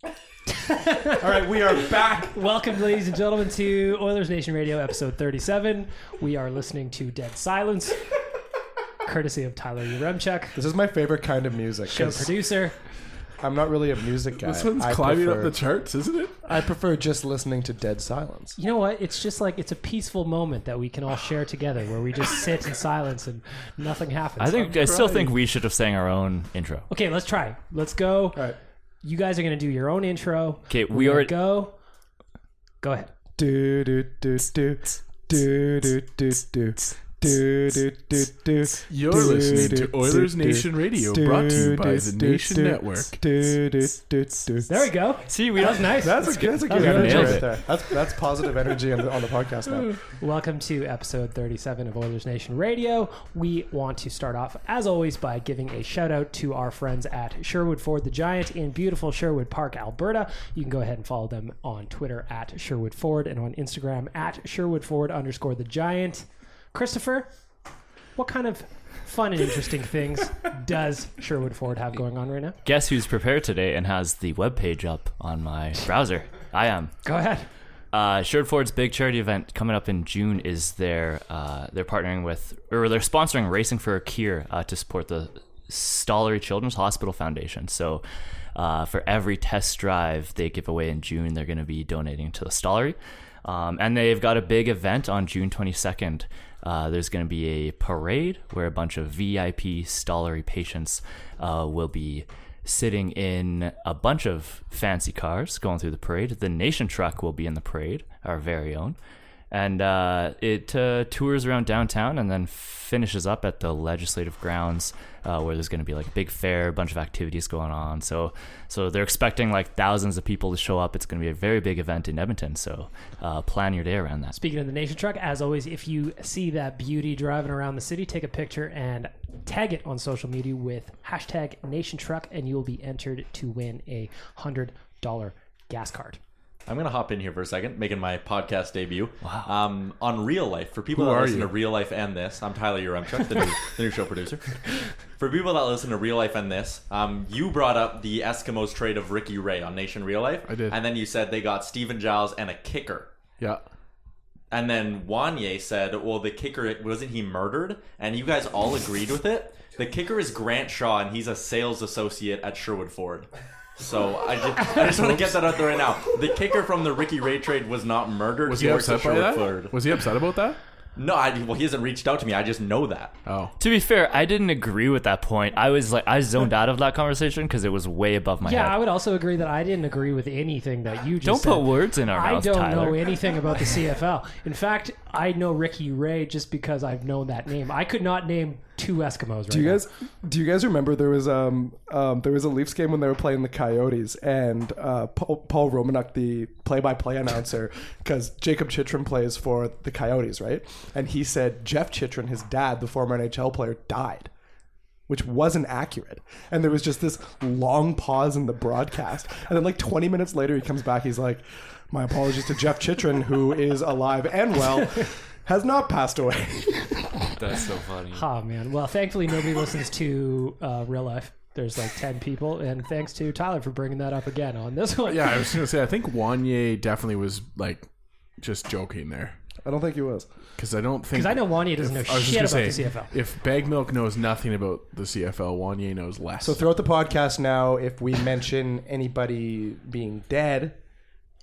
All right, we are back. Welcome, ladies and gentlemen, to Oilers Nation Radio, episode 37. We are listening to Dead Silence, courtesy of Tyler Yaremchuk, This is my favorite kind of music. show 'cause producer. I'm not really a music guy. This one's I climbing prefer, up the charts, isn't it? I prefer just listening to dead silence. You know what? It's just like it's a peaceful moment that we can all share together, where we just sit in silence and nothing happens. I think I still think we should have sang our own intro. Okay, let's try. Let's go. All right. You guys are gonna do your own intro. Okay, We're we gonna already- go. Go ahead. Do do do do do do do do. Do, do, do, do. You're Do, listening do, to Oilers do, Nation Radio, do, brought to you by do, the Nation do, Network. Do, do, do, do. There we go. See, we That was nice. That's a, that's a good was energy right there. That's that's positive energy on the, on the podcast now. Welcome to episode 37 of Oilers Nation Radio. We want to start off, as always, by giving a shout out to our friends at Sherwood Ford the Giant in beautiful Sherwood Park, Alberta. You can go ahead and follow them on Twitter at Sherwood Ford and on Instagram at Sherwood Ford underscore the Giant. Christopher, what kind of fun and interesting things does Sherwood Ford have going on right now? guess who's prepared today and has the webpage up on my browser? I am. Go ahead. Uh, Sherwood Ford's big charity event coming up in June is their uh, they're partnering with or they're sponsoring Racing for a Cure uh, to support the Stollery Children's Hospital Foundation. So uh, for every test drive they give away in June, they're going to be donating to the Stollery. Um, and they've got a big event on June 22nd. Uh, there's going to be a parade where a bunch of VIP Stollery patients uh, will be sitting in a bunch of fancy cars going through the parade. The Nation truck will be in the parade, our very own. And uh, it uh, tours around downtown and then finishes up at the legislative grounds uh, where there's going to be like a big fair, a bunch of activities going on. So, so they're expecting like thousands of people to show up. It's going to be a very big event in Edmonton. So, uh, plan your day around that. Speaking of the Nation Truck, as always, if you see that beauty driving around the city, take a picture and tag it on social media with hashtag Nation Truck, and you will be entered to win a hundred dollar gas card. I'm gonna hop in here for a second, making my podcast debut. Wow. Um, on real life, for people Who that are listen you? to real life and this, I'm Tyler Yaremchuk, the new, the new show producer. For people that listen to real life and this, um, you brought up the Eskimos trade of Ricky Ray on Nation Real Life. I did. And then you said they got Steven Jyles and a kicker. Yeah. And then Wanye said, well, the kicker, wasn't he murdered? And you guys all agreed with it. The kicker is Grant Shaw, and he's a sales associate at Sherwood Ford. So I just, I just want to get that out there right now. The kicker from the Ricky Ray trade was not murdered. Was he works upset by that? Ford. Was he upset about that? No, I, well, he hasn't reached out to me. I just know that. Oh, To be fair, I didn't agree with that point. I was like, I zoned out of that conversation because it was way above my Yeah, head. I would also agree that I didn't agree with anything that you just Don't said. put words in our I mouth, don't Tyler. know anything about the CFL. In fact, I know Ricky Ray just because I've known that name. I could not name two Eskimos right do you now. guys do you guys remember there was um um there was a Leafs game when they were playing the Coyotes and uh Paul, Paul Romanuk the play-by-play announcer because Jakob Chychrun plays for the Coyotes right and he said Jeff Chychrun his dad the former NHL player died which wasn't accurate. And there was just this long pause in the broadcast. And then, like 20 minutes later, he comes back. He's like, My apologies to Jeff Chychrun, who is alive and well, has not passed away. That's so funny. Oh man. Well, thankfully nobody listens to uh, real life. There's like ten people, and thanks to Tyler for bringing that up again on this one. Yeah, I was gonna say I think Wanye definitely was like just joking there I don't think he was. because I don't think Because I know Wanye doesn't know I was shit just about gonna the say CFL. if Baggedmilk knows nothing about the CFL, Wanye knows less. So throughout the podcast now, if we mention anybody being dead,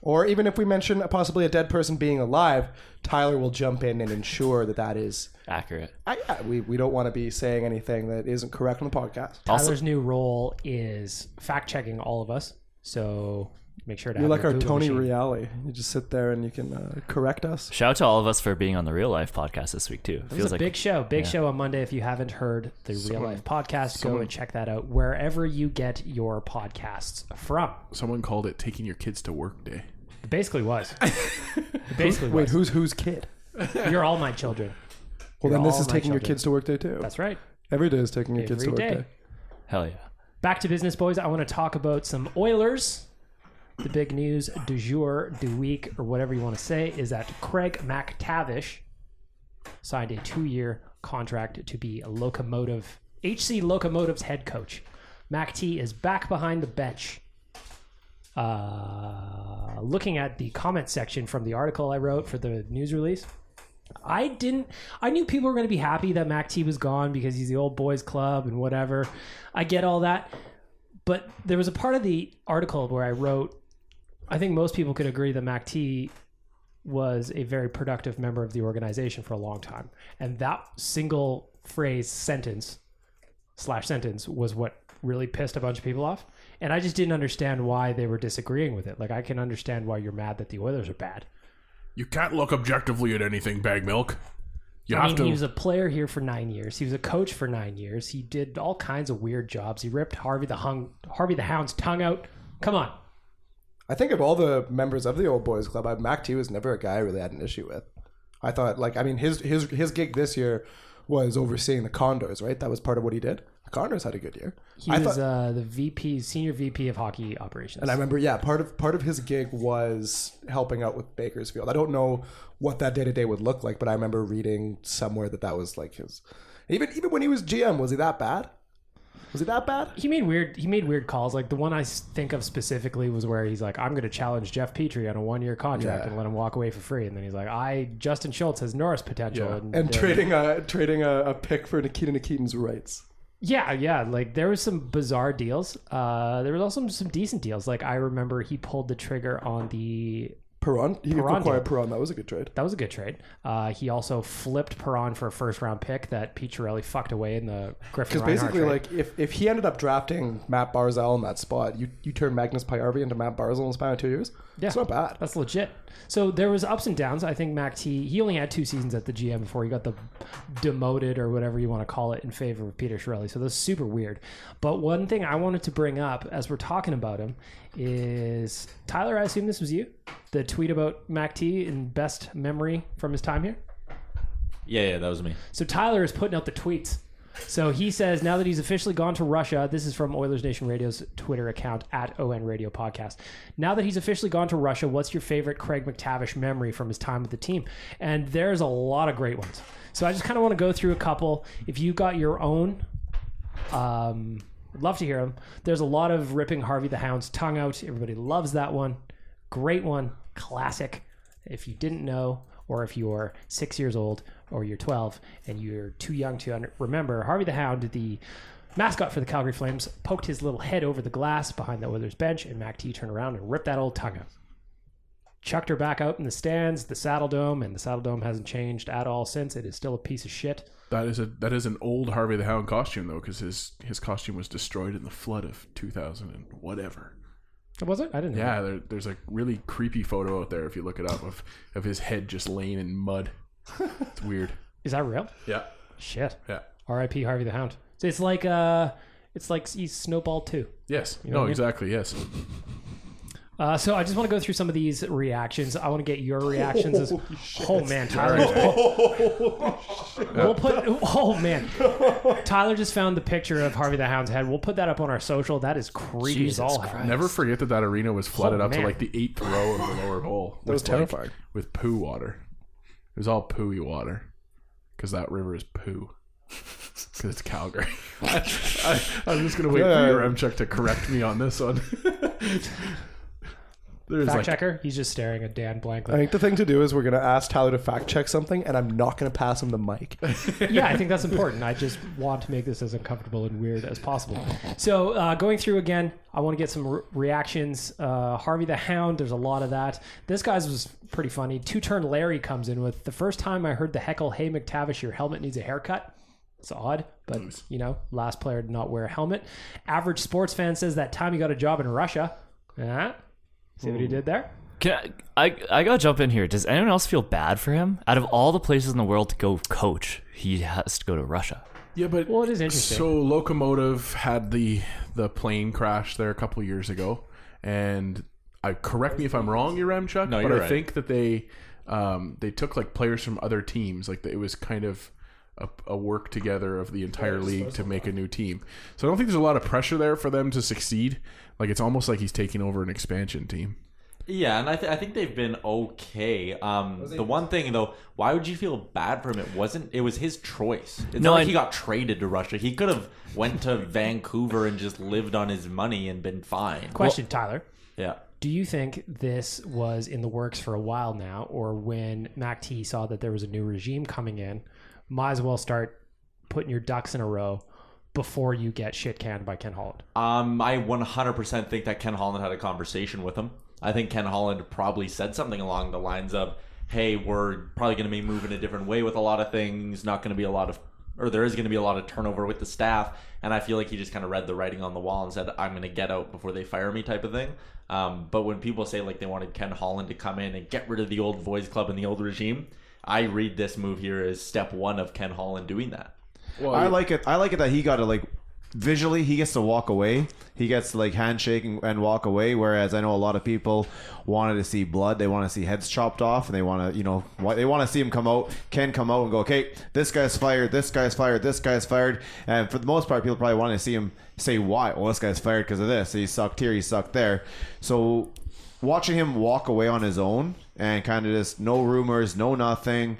or even if we mention possibly a dead person being alive, Tyler will jump in and ensure that that is. Accurate. I, I, we, we don't want to be saying anything that isn't correct on the podcast. Tyler's new role is fact checking all of us. So make sure to. You're like our Google Tony machine. Reali. You just sit there and you can uh, correct us. Shout out to all of us for being on the Real Life podcast this week too. It was a like big show. Big yeah. show on Monday. If you haven't heard the Real Life podcast, go and check that out wherever you get your podcasts from. Someone called it taking your kids to work day. It basically was. It basically Wait, was. who's whose kid? You're all my children. Well, You're then this is my taking your kids to work day too. That's right. Every day is taking your kids to Every work day. day. hell yeah. Back to business, boys. I want to talk about some Oilers. The big news du jour, du week, or whatever you want to say, is that Craig MacTavish signed a two-year contract to be a locomotive HC Locomotives head coach. Mac T is back behind the bench. Uh, looking at the comment section from the article I wrote for the news release, I didn't. I knew people were going to be happy that Mac T was gone because he's the old boys club and whatever. I get all that, but there was a part of the article where I wrote. I think most people could agree that Mac T was a very productive member of the organization for a long time, and that single phrase sentence slash sentence was what really pissed a bunch of people off. And I just didn't understand why they were disagreeing with it. Like I can understand why you're mad that the Oilers are bad. You can't look objectively at anything, Baggedmilk. You I have mean, to. he was a player here for nine years. He was a coach for nine years. He did all kinds of weird jobs. He ripped Harvey the hung Harvey the Hound's tongue out. Come on, I think of all the members of the old boys club, I, Mac T was never a guy I really had an issue with. I thought, like, I mean, his his his gig this year was overseeing the Condors, right? That was part of what he did. The Condors had a good year. he I was thought, uh, the VP, senior VP of hockey operations. and I remember, yeah, part of part of his gig was helping out with Bakersfield. I don't know what that day to day would look like, but I remember reading somewhere that that was like his. Even even when he was GM, was he that bad? Was it that bad? he made weird. He made weird calls. Like the one I think of specifically was where he's like, "I'm going to challenge Jeff Petry on a one year contract Yeah. and let him walk away for free." And then he's like, "I Justin Schultz has Norris potential." Yeah. And, uh, trading a trading a, a pick for Nikita Nikitin's rights. Yeah, yeah. Like there was some bizarre deals. Uh, there was also some, some decent deals. Like I remember he pulled the trigger on the. Perron, he Perron acquired did. Perron. That was a good trade. That was a good trade. Uh, he also flipped Perron for a first round pick that Pete Chiarelli fucked away in the Griffin Because basically, trade. like, if, if he ended up drafting Matt Barzal in that spot, you you turn Magnus Paajarvi into Matt Barzal in the span of two years. Yeah. it's not bad. That's legit. So there was ups and downs. I think Mac T. He only had two seasons at the GM before he got the demoted or whatever you want to call it in favor of Peter Chiarelli. So that's super weird. But one thing I wanted to bring up as we're talking about him is Tyler. I assume this was you. The tweet about Mac T in best memory from his time here. Yeah, yeah, that was me. So Tyler is putting out the tweets. So he says now that he's officially gone to Russia, this is from Oilers Nation Radio's Twitter account at ON Radio Podcast. Now that he's officially gone to Russia, what's your favorite Craig MacTavish memory from his time with the team? And there's a lot of great ones. So I just kind of want to go through a couple. If you got your own, um, I'd love to hear them. There's a lot of ripping Harvey the Hound's tongue out. Everybody loves that one. Great one. Classic. If you didn't know, or if you're six years old, or you're 12 and you're too young to remember, Harvey the Hound, the mascot for the Calgary Flames, poked his little head over the glass behind the Oilers bench, and Mac T turned around and ripped that old tongue out. chucked her back out in the stands, the Saddledome, and the Saddledome hasn't changed at all since. It is still a piece of shit. That is a that is an old Harvey the Hound costume though, because his his costume was destroyed in the flood of 2000 and whatever. Was it? I didn't know. Yeah, there, there's a really creepy photo out there if you look it up of of his head just laying in mud. It's weird. Is that real? Yeah, Shit. yeah. R.I.P. Harvey the Hound. So it's like uh, it's like he's Snowball too. Yes. You know no, I mean? exactly. Yes. Uh, so I just want to go through some of these reactions. I want to get your reactions. As, oh man, Tyler! we'll put. Oh man, Tyler just found the picture of Harvey the Hound's head. We'll put that up on our social. That is creepy Jesus as all hell. Christ. Never forget that that arena was flooded Oh, up to like the eighth row of the lower bowl. That was with, like, terrifying. with poo water. It was all pooey water because that river is poo. Because it's Calgary. I, am just gonna wait for Yeah. Yaremchuk to correct me on this one. There's Fact like checker. He's just staring at Dan blankly. I think the thing to do is we're gonna ask Tyler to fact check something, and I'm not gonna pass him the mic. yeah, I think that's important. I just want to make this as uncomfortable and weird as possible. So, uh, going through again, I want to get some re- reactions. Uh, Harvey the Hound, there's a lot of that. This guy's was pretty funny. Two turn Larry comes in with the first time I heard the heckle, "Hey MacTavish, your helmet needs a haircut." It's odd, but you know, last player to not wear a helmet. Average sports fan says that time he got a job in Russia. Yeah, see what he did there. Can I, I, I gotta jump in here. Does anyone else feel bad for him? Out of all the places in the world to go coach, he has to go to Russia. yeah, but Well, it is interesting. So locomotive had the the plane crash there a couple years ago, and I correct me if I'm wrong, Yaremchuk, No, but you're I right. think that they um, they took like players from other teams, like it was kind of a, a work together of the entire league to make a new team. So I don't think there's a lot of pressure there for them to succeed. Like it's almost like he's taking over an expansion team. Yeah, and I, th- I think they've been okay. Um, the one thing though, why would you feel bad for him? It wasn't. It was his choice. It's No, not like I- he got traded to Russia. He could have went to Vancouver and just lived on his money and been fine. Question, Tyler. Yeah. Do you think this was in the works for a while now, or when Mac T saw that there was a new regime coming in, might as well start putting your ducks in a row before you get shit canned by Ken Holland? Um, I 100% think that Ken Holland had a conversation with him. I think Ken Holland probably said something along the lines of, "Hey, we're probably going to be moving a different way with a lot of things. Not going to be a lot of, or there is going to be a lot of turnover with the staff." And I feel like he just kind of read the writing on the wall and said, "I'm going to get out before they fire me," type of thing. Um, but when people say like they wanted Ken Holland to come in and get rid of the old boys club and the old regime, I read this move here as step one of Ken Holland doing that. Well, I like it. I like it that he got to like visually he gets to walk away. He gets to like handshake and, and walk away. Whereas I know a lot of people wanted to see blood. They want to see heads chopped off, and they want to you know they want to see him come out. Ken come out and go, okay, this guy's fired. This guy's fired. This guy's fired. And for the most part, people probably want to see him say why. Well, this guy's fired because of this. He sucked here. He sucked there. So watching him walk away on his own and kind of just no rumors, no nothing.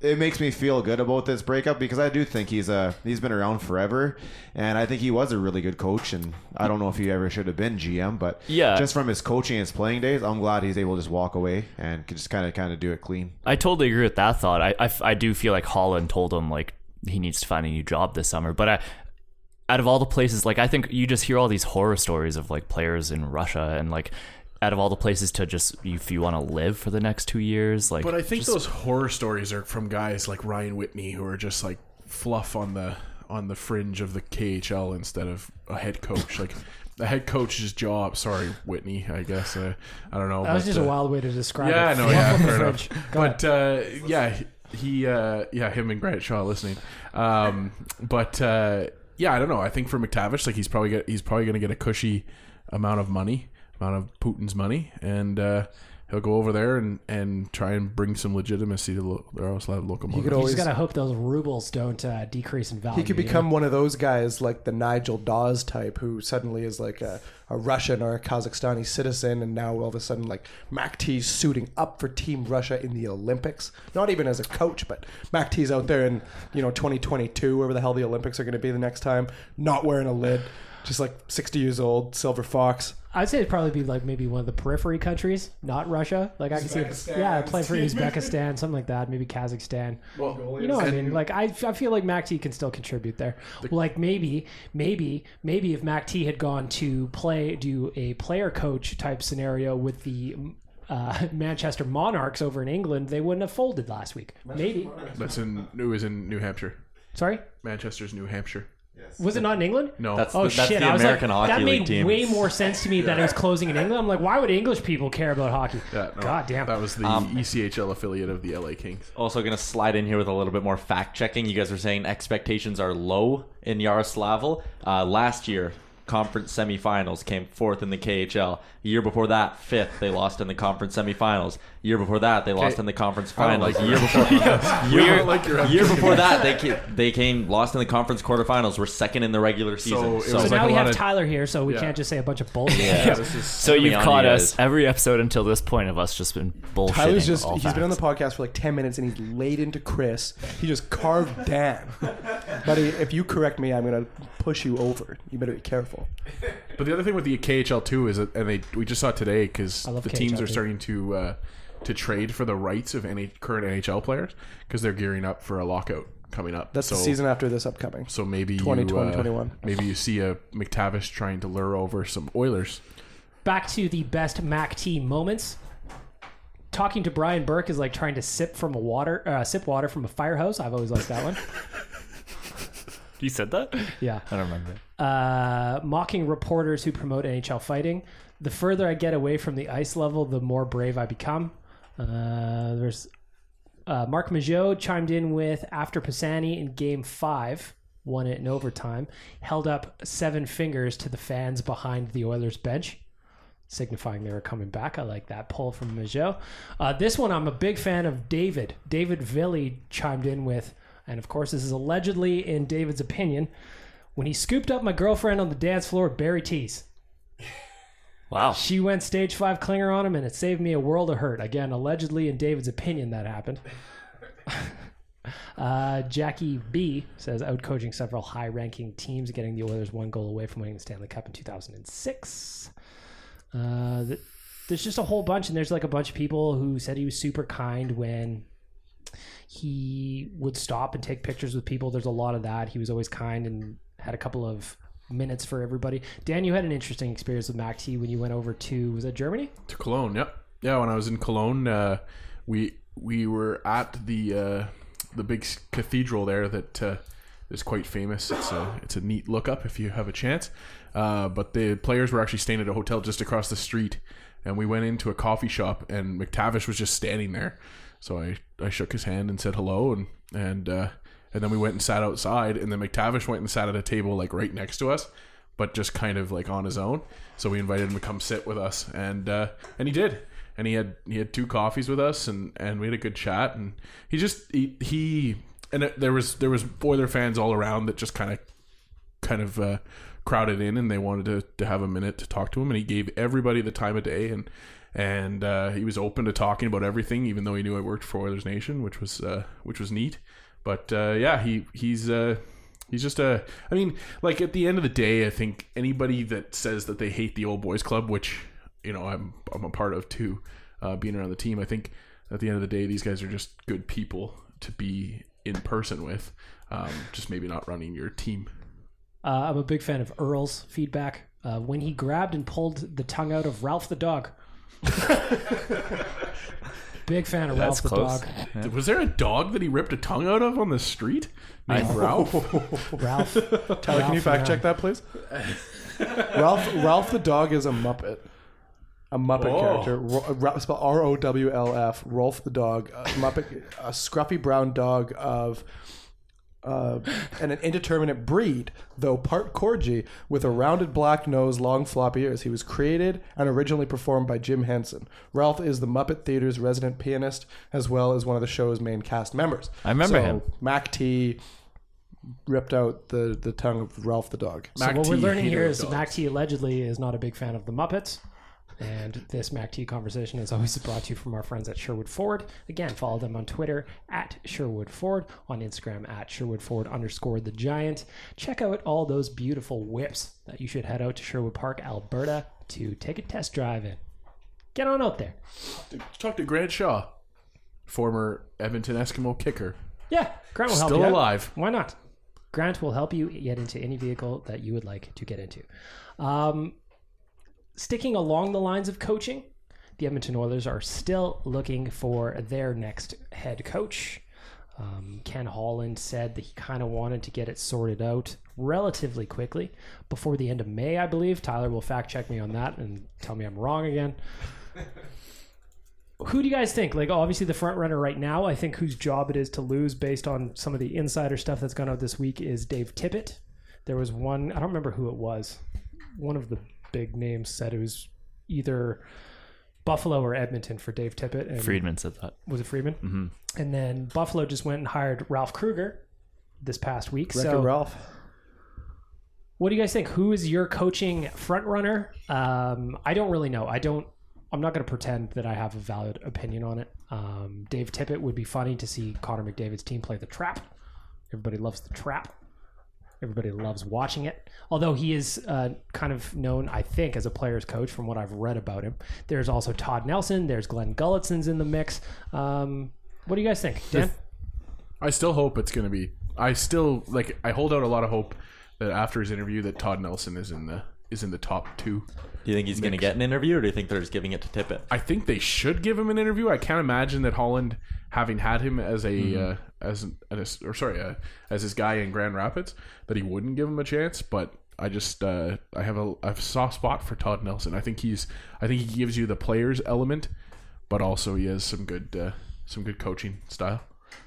It makes me feel good about this breakup because I do think he's a he's been around forever, and I think he was a really good coach. And I don't know if he ever should have been GM, but Yeah. just from his coaching and his playing days, I'm glad he's able to just walk away and just kind of kind of do it clean. I totally agree with that thought. I, I, I do feel like Holland told him like he needs to find a new job this summer. But I, out of all the places, like I think you just hear all these horror stories of like players in Russia and like out of all the places to just if you want to live for the next two years, like. But I think just- those horror stories are from guys like Ryan Whitney who are just like fluff on the on the fringe of the KHL instead of a head coach. Like the head coach's job. Sorry, Whitney. I guess uh, I don't know. That was but, just uh, a wild way to describe Yeah, it. no, yeah, on the fair enough. fridge. But uh, yeah, he, uh, yeah, him and Grant Shaw listening. Um, but uh, yeah, I don't know. I think for MacTavish, like he's probably get, he's probably going to get a cushy amount of money, amount of Putin's money, and uh, he'll go over there and, and try and bring some legitimacy to lo- the Yaroslavl Lokomotiv. You could You always just gotta hope those rubles don't uh, decrease in value. he could you become know? one of those guys like the Nigel Dawes type who suddenly is like a, a Russian or a Kazakhstani citizen and now all of a sudden like Mac T's suiting up for Team Russia in the Olympics. Not even as a coach, but Mac T's out there in, you know, 2022, wherever the hell the Olympics are going to be the next time, not wearing a lid, just like 60 years old, Silver Fox. I'd say it'd probably be like maybe one of the periphery countries, not Russia. Like I can see, yeah, play for Uzbekistan, something like that. Maybe Kazakhstan. you know, what I mean, like I, I feel like Mac T can still contribute there. like maybe, maybe, maybe if Mac T had gone to play, do a player coach type scenario with the uh, Manchester Monarchs over in England, they wouldn't have folded last week. Maybe. That's in. It was in New Hampshire. Sorry, Manchester's New Hampshire. Was it not in England? No, That's Oh the, that's shit! the I was American like, Hockey that League made team. way more sense to me that it was closing in England. I'm like, why would English people care about hockey? Yeah, no, God damn. That was the Um, ECHL affiliate of the LA Kings. Also, going to slide in here with a little bit more fact checking. You guys are saying expectations are low in Yaroslavl. Uh, last year, conference semifinals came fourth in the KHL. year before that, fifth. They lost in the conference semifinals. Year before that, they lost in the conference I finals. like year before, We year, like year before that, they came, they came lost in the conference quarterfinals. Were second in the regular season. it So, So like now a we have of- Tyler here, so we Yeah. can't just say a bunch of bullshit. Yeah, this is So you've caught you us every episode until this point of us just been bullshitting. Tyler's just, all he's been on the podcast for like 10 minutes and he's laid into Chris. He just carved Dan. Buddy, if you correct me, I'm going to push you over. You better be careful. But the other thing with the KHL too is that, and they we just saw today because I love the teams KHL are too. starting to uh, to trade for the rights of any current NHL players because they're gearing up for a lockout coming up. That's the season after this upcoming. So maybe 2020, you, uh, 21. Maybe you see a MacTavish trying to lure over some Oilers. Back to the best Mac T moments. Talking to Brian Burke is like trying to sip from a water, uh, sip water from a fire hose. I've always liked that one. You said that? Yeah. I don't remember. uh, mocking reporters who promote NHL fighting. The further I get away from the ice level, the more brave I become. Uh, there's uh, Mark Majot chimed in with after Pisani in Game Five won it in overtime, held up seven fingers to the fans behind the Oilers bench. Signifying they were coming back. I like that pull from Majot. Uh, this one, I'm a big fan of David. David Villy chimed in with, and of course, this is allegedly in David's opinion when he scooped up my girlfriend on the dance floor at Barry T's. Wow. She went stage five clinger on him, and it saved me a world of hurt. Again, allegedly, in David's opinion, that happened. uh, Jackie B says out coaching several high ranking teams, getting the Oilers one goal away from winning the Stanley Cup in 2006. Uh, th- there's just a whole bunch, and there's like a bunch of people who said he was super kind when he would stop and take pictures with people. There's a lot of that. He was always kind and had a couple of minutes for everybody. Dan, you had an interesting experience with Mac T when you went over to was that Germany? to Cologne. Yep. Yeah, when I was in Cologne, uh, we we were at the uh, the big cathedral there that uh, is quite famous. It's a it's a neat look up if you have a chance. Uh, but the players were actually staying at a hotel just across the street, and we went into a coffee shop, and MacTavish was just standing there. So I, I shook his hand and said hello, and and uh, and then we went and sat outside, and then MacTavish went and sat at a table like right next to us, but just kind of like on his own. So we invited him to come sit with us, and uh, and he did, and he had he had two coffees with us, and and we had a good chat, and he just he, he and it, there was there was Oiler fans all around that just kind of kind of uh, crowded in and they wanted to, to have a minute to talk to him and he gave everybody the time of day and and uh, he was open to talking about everything even though he knew I worked for Oilers Nation which was uh, which was neat but uh, yeah he he's uh, he's just a I mean like at the end of the day I think anybody that says that they hate the old boys club which you know I'm I'm a part of too uh, being around the team I think at the end of the day these guys are just good people to be in person with um, just maybe not running your team Uh, I'm a big fan of Earl's feedback uh, when he grabbed and pulled the tongue out of Ralph the dog. big fan of That's Ralph the close. dog. Was there a dog that he ripped a tongue out of on the street named Ralph? Ralph. Tyler, can you fact check that, please? Ralph Ralph the dog is a Muppet. A Muppet Oh. character. Ro- Ra- spelled R O W L F. Rowlf the dog. A Muppet. A scruffy brown dog of. Uh, and an indeterminate breed, though part Corgi, with a rounded black nose, long floppy ears. He was created and originally performed by Jim Henson. Ralph is the Muppet Theater's resident pianist, as well as one of the show's main cast members. I remember So, him. Mac T ripped out the, the tongue of Ralph the dog. So Mac what we're learning here is here that dogs. Mac T allegedly is not a big fan of the Muppets. And this Mac T conversation is always brought to you from our friends at Sherwood Ford. Again, follow them on Twitter at Sherwood Ford, on Instagram at Sherwood Ford underscore the Giant. Check out all those beautiful whips that you should head out to Sherwood Park, Alberta to take a test drive in. Get on out there. Talk to Grant Shaw, former Edmonton Eskimo kicker. Yeah, Grant will help Still you out. alive. Why not? Grant will help you get into any vehicle that you would like to get into. Um, sticking along the lines of coaching, the Edmonton Oilers are still looking for their next head coach. Um, Ken Holland said that he kind of wanted to get it sorted out relatively quickly before the end of May, I believe. Tyler will fact check me on that and tell me I'm wrong again. Who do you guys think? Like, obviously, the front runner right now, I think whose job it is to lose based on some of the insider stuff that's gone out this week is Dave Tippett. There was one, I don't remember who it was. One of the big names said it was either Buffalo or Edmonton for Dave Tippett. And Friedman said that. was it Friedman? Mm-hmm. And then Buffalo just went and hired Ralph Krueger this past week. Wreck-It so, Ralph. what do you guys think? Who is your coaching front runner? Um, I don't really know. I don't. I'm not going to pretend that I have a valid opinion on it. Um, Dave Tippett would be funny to see Connor McDavid's team play the trap. Everybody loves the trap. Everybody loves watching it. Although he is uh, kind of known, I think, as a player's coach from what I've read about him. There's also Todd Nelson. There's Glen Gulutzan's in the mix. Um, what do you guys think, Dan? I still hope it's going to be. I still like. I hold out a lot of hope that after his interview, that Todd Nelson is in the is in the top two. Do you think he's going to get an interview, or do you think they're just giving it to Tippett? I think they should give him an interview. I can't imagine that Holland, having had him as a Mm-hmm. uh, as an, as or sorry uh, as his guy in Grand Rapids, that he wouldn't give him a chance. But I just uh, I have a I have a soft spot for Todd Nelson. I think he's I think he gives you the players element, but also he has some good uh, some good coaching style.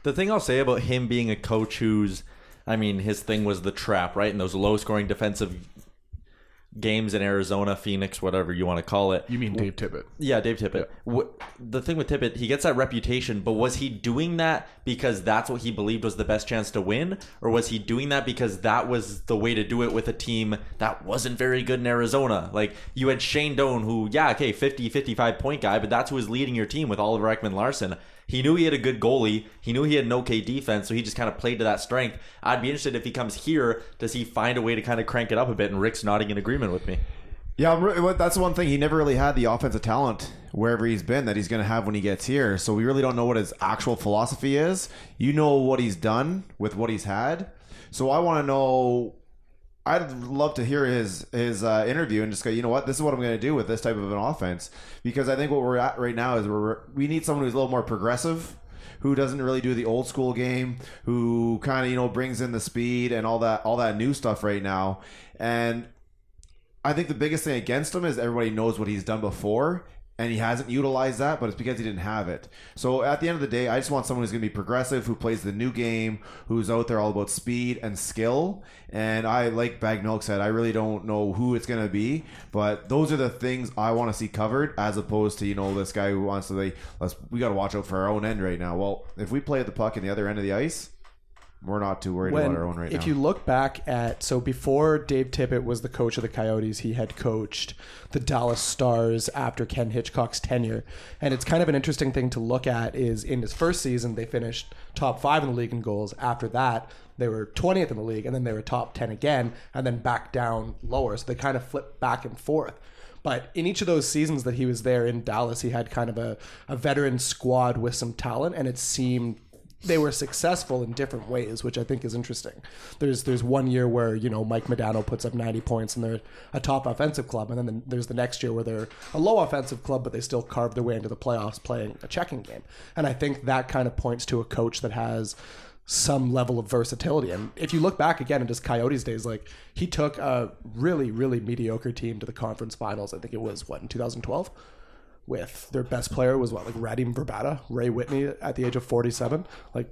The thing I'll say about him being a coach who's, I mean, his thing was the trap, right? And those low scoring defensive games in Arizona, Phoenix, whatever you want to call it. You mean Dave Tippett? Yeah, Dave Tippett. What, the thing with Tippett, he gets that reputation, but was he doing that because that's what he believed was the best chance to win? Or was he doing that because that was the way to do it with a team that wasn't very good in Arizona? Like, you had Shane Doan, who, yeah, okay, 50, 55 point guy, but that's who was leading your team with Oliver Ekman-Larsson. He knew he had a good goalie. He knew he had an okay defense, so he just kind of played to that strength. I'd be interested if he comes here, does he find a way to kind of crank it up a bit? And Rick's nodding in agreement with me. Yeah, re- that's one thing. He never really had the offensive talent wherever he's been that he's going to have when he gets here. So we really don't know what his actual philosophy is. You know what he's done with what he's had. So I want to know. I'd love to hear his his uh, interview and just go. You know what? This is what I'm going to do with this type of an offense because I think what we're at right now is we're we need someone who's a little more progressive who doesn't really do the old school game, who kind of you know brings in the speed and all that all that new stuff right now. And I think the biggest thing against him is everybody knows what he's done before, and he hasn't utilized that, but it's because he didn't have it. So at the end of the day, I just want someone who's going to be progressive, who plays the new game, who's out there all about speed and skill. And I, like Baggedmilk said, I really don't know who it's going to be, but those are the things I want to see covered, as opposed to you know this guy who wants to like let's we got to watch out for our own end right now. Well, if we play at the puck in the other end of the ice, we're not too worried about our own right if now. If you look back at so before Dave Tippett was the coach of the Coyotes, he had coached the Dallas Stars after Ken Hitchcock's tenure, and it's kind of an interesting thing to look at. Is in his first season they finished top five in the league in goals. After that, they were 20th in the league, and then they were top 10 again, and then back down lower. So they kind of flipped back and forth. But in each of those seasons that he was there in Dallas, he had kind of a, a veteran squad with some talent, and it seemed they were successful in different ways, which I think is interesting. There's there's one year where you know Mike Modano puts up 90 points and they're a top offensive club, and then the, there's the next year where they're a low offensive club, but they still carve their way into the playoffs playing a checking game. And I think that kind of points to a coach that has some level of versatility. And if you look back again his Coyotes days, like he took a really really mediocre team to the conference finals. I think it was what in 2012 with their best player was what like Radim Vrbata, Ray Whitney at the age of 47. Like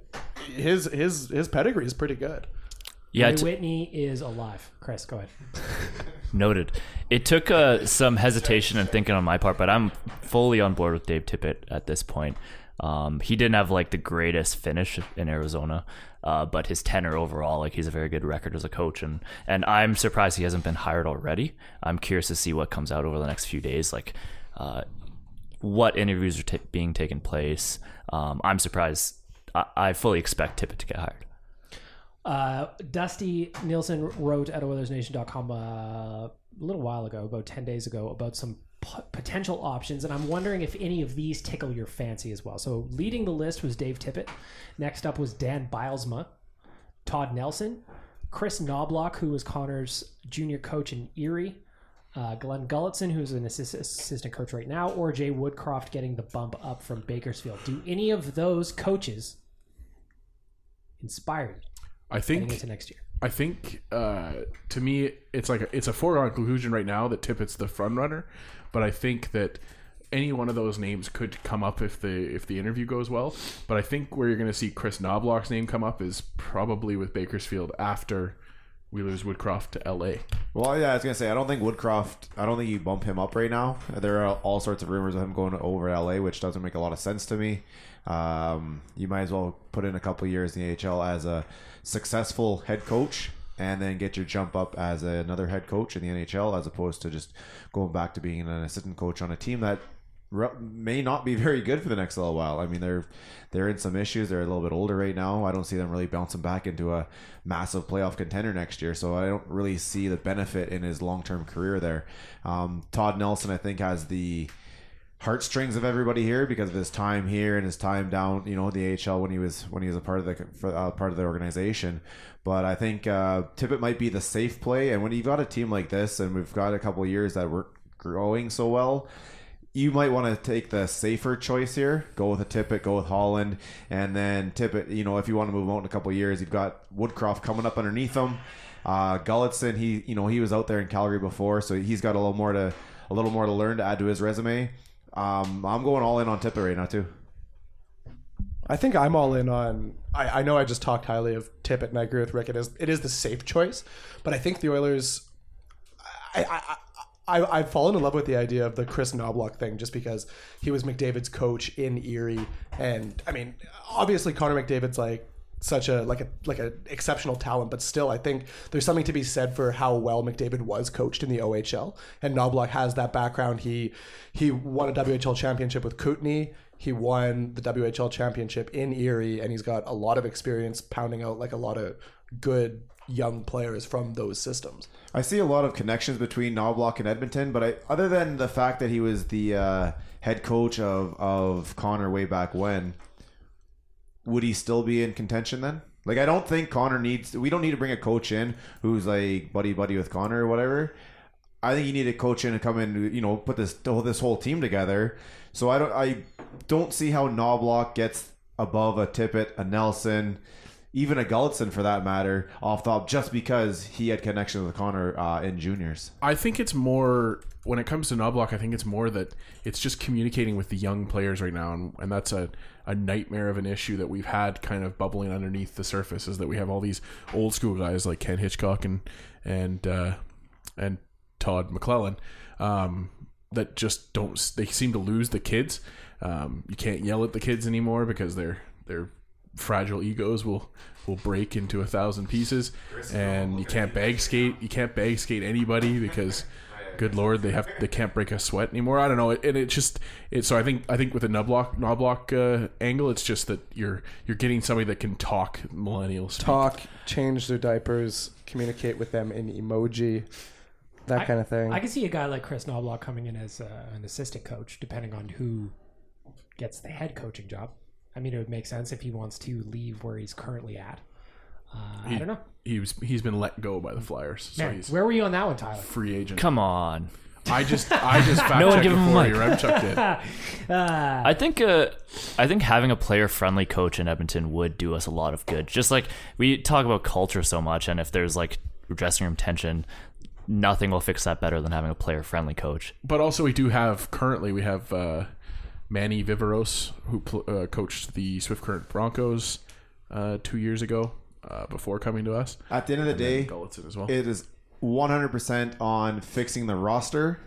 his his his pedigree is pretty good. Yeah, Ray t- Whitney is alive. Chris, go ahead. Noted. It took uh, some hesitation and thinking on my part, but I'm fully on board with Dave Tippett at this point. Um, he didn't have like the greatest finish in Arizona, uh, but his tenor overall, like he's a very good record as a coach, and and I'm surprised he hasn't been hired already. I'm curious to see what comes out over the next few days, like uh, what interviews are ta being taken place. Um, I'm surprised. I, I fully expect Tippett to get hired. Uh, Dusty Nielsen wrote at OilersNation.com uh, a little while ago, about 10 days ago, about some p- potential options, and I'm wondering if any of these tickle your fancy as well. So, leading the list was Dave Tippett. Next up was Dan Bylsma, Todd Nelson, Kris Knoblauch, who was Connor's junior coach in Erie, uh, Glenn Gulletson, who's an assist- assistant coach right now, or Jay Woodcroft getting the bump up from Bakersfield. Do any of those coaches inspire you I think into next year? I think uh, to me it's like a, it's a foregone conclusion right now that Tippett's the front runner, but I think that any one of those names could come up if the if the interview goes well. But I think where you're going to see Kris Knoblauch's name come up is probably with Bakersfield after we lose Woodcroft to L.A. Well, yeah, I was gonna say I don't think Woodcroft. I don't think you bump him up right now. There are all sorts of rumors of him going over to LA, which doesn't make a lot of sense to me. Um, you might as well put in a couple years in the AHL as a successful head coach, and then get your jump up as another head coach in the NHL, as opposed to just going back to being an assistant coach on a team that may not be very good for the next little while. I mean, they're they're in some issues. They're a little bit older right now. I don't see them really bouncing back into a massive playoff contender next year. So I don't really see the benefit in his long term career there. Um, Todd Nelson, I think, has the heartstrings of everybody here because of his time here and his time down, you know, the AHL when he was when he was a part of the uh, part of the organization. But I think uh, Tippett might be the safe play, and when you've got a team like this, and we've got a couple years that we're growing so well, you might want to take the safer choice here. Go with a Tippett, go with Holland, and then Tippett. You know, if you want to move out in a couple years, you've got Woodcroft coming up underneath him. Uh, Gulutzan, he you know he was out there in Calgary before, so he's got a little more to a little more to learn to add to his resume. Um, I'm going all in on Tippett right now too. I think I'm all in on. I, I know I just talked highly of Tippett, and I agree with Rick. It is it is the safe choice, but I think the Oilers. I, I, I I've fallen in love with the idea of the Kris Knoblauch thing, just because he was McDavid's coach in Erie, and I mean, obviously Connor McDavid's like such a like a like an exceptional talent, but still, I think there's something to be said for how well McDavid was coached in the OHL, and Knoblauch has that background. He he won a WHL championship with Kootenay. He won the WHL championship in Erie, and he's got a lot of experience pounding out like a lot of good young players from those systems. I see a lot of connections between Knoblauch and Edmonton, but I, other than the fact that he was the uh, head coach of, of Connor way back when, would he still be in contention then? Like, I don't think Connor needs. We don't need to bring a coach in who's like buddy buddy with Connor or whatever. I think you need a coach in to come in, you know, put this this whole team together. So I don't I don't see how Knoblauch gets above a Tippett, a Nelson, even a Gulutzan for that matter, off top just because he had connections with Connor uh, in juniors. I think it's more when it comes to Knoblauch. I think it's more that it's just communicating with the young players right now, and, and that's a, a nightmare of an issue that we've had kind of bubbling underneath the surface. Is that we have all these old school guys like Ken Hitchcock and and uh, and Todd McLellan um, that just don't. They seem to lose the kids. Um, you can't yell at the kids anymore because their their fragile egos will will break into a thousand pieces, and you can't bag skate. You can't bag skate anybody because, good lord, they have they can't break a sweat anymore. I don't know, and it just it. So I think I think with the Knoblauch Knoblauch uh, angle, it's just that you're you're getting somebody that can talk millennials speak. Talk, change their diapers, communicate with them in emoji, that I- kind of thing. I can see a guy like Kris Knoblauch coming in as uh, an assistant coach, depending on who gets the head coaching job. I mean, it would make sense if he wants to leave where he's currently at. Uh, I He- don't know. He was he's been let go by the Flyers, so Man, he's where were you on that one, Tyler? free agent. Come on. I just I just fact No one checked give him a before mic. you. Remchuk did. I think uh, I think having a player friendly coach in Edmonton would do us a lot of good. Just like we talk about culture so much, and if there's like dressing room tension, nothing will fix that better than having a player friendly coach. But also, we do have currently we have uh, Manny Viveros who pl- uh, coached the Swift Current Broncos uh, two years ago uh, before coming to us. At the end of the And day, Gulutzan as well. it is 100% on fixing the roster.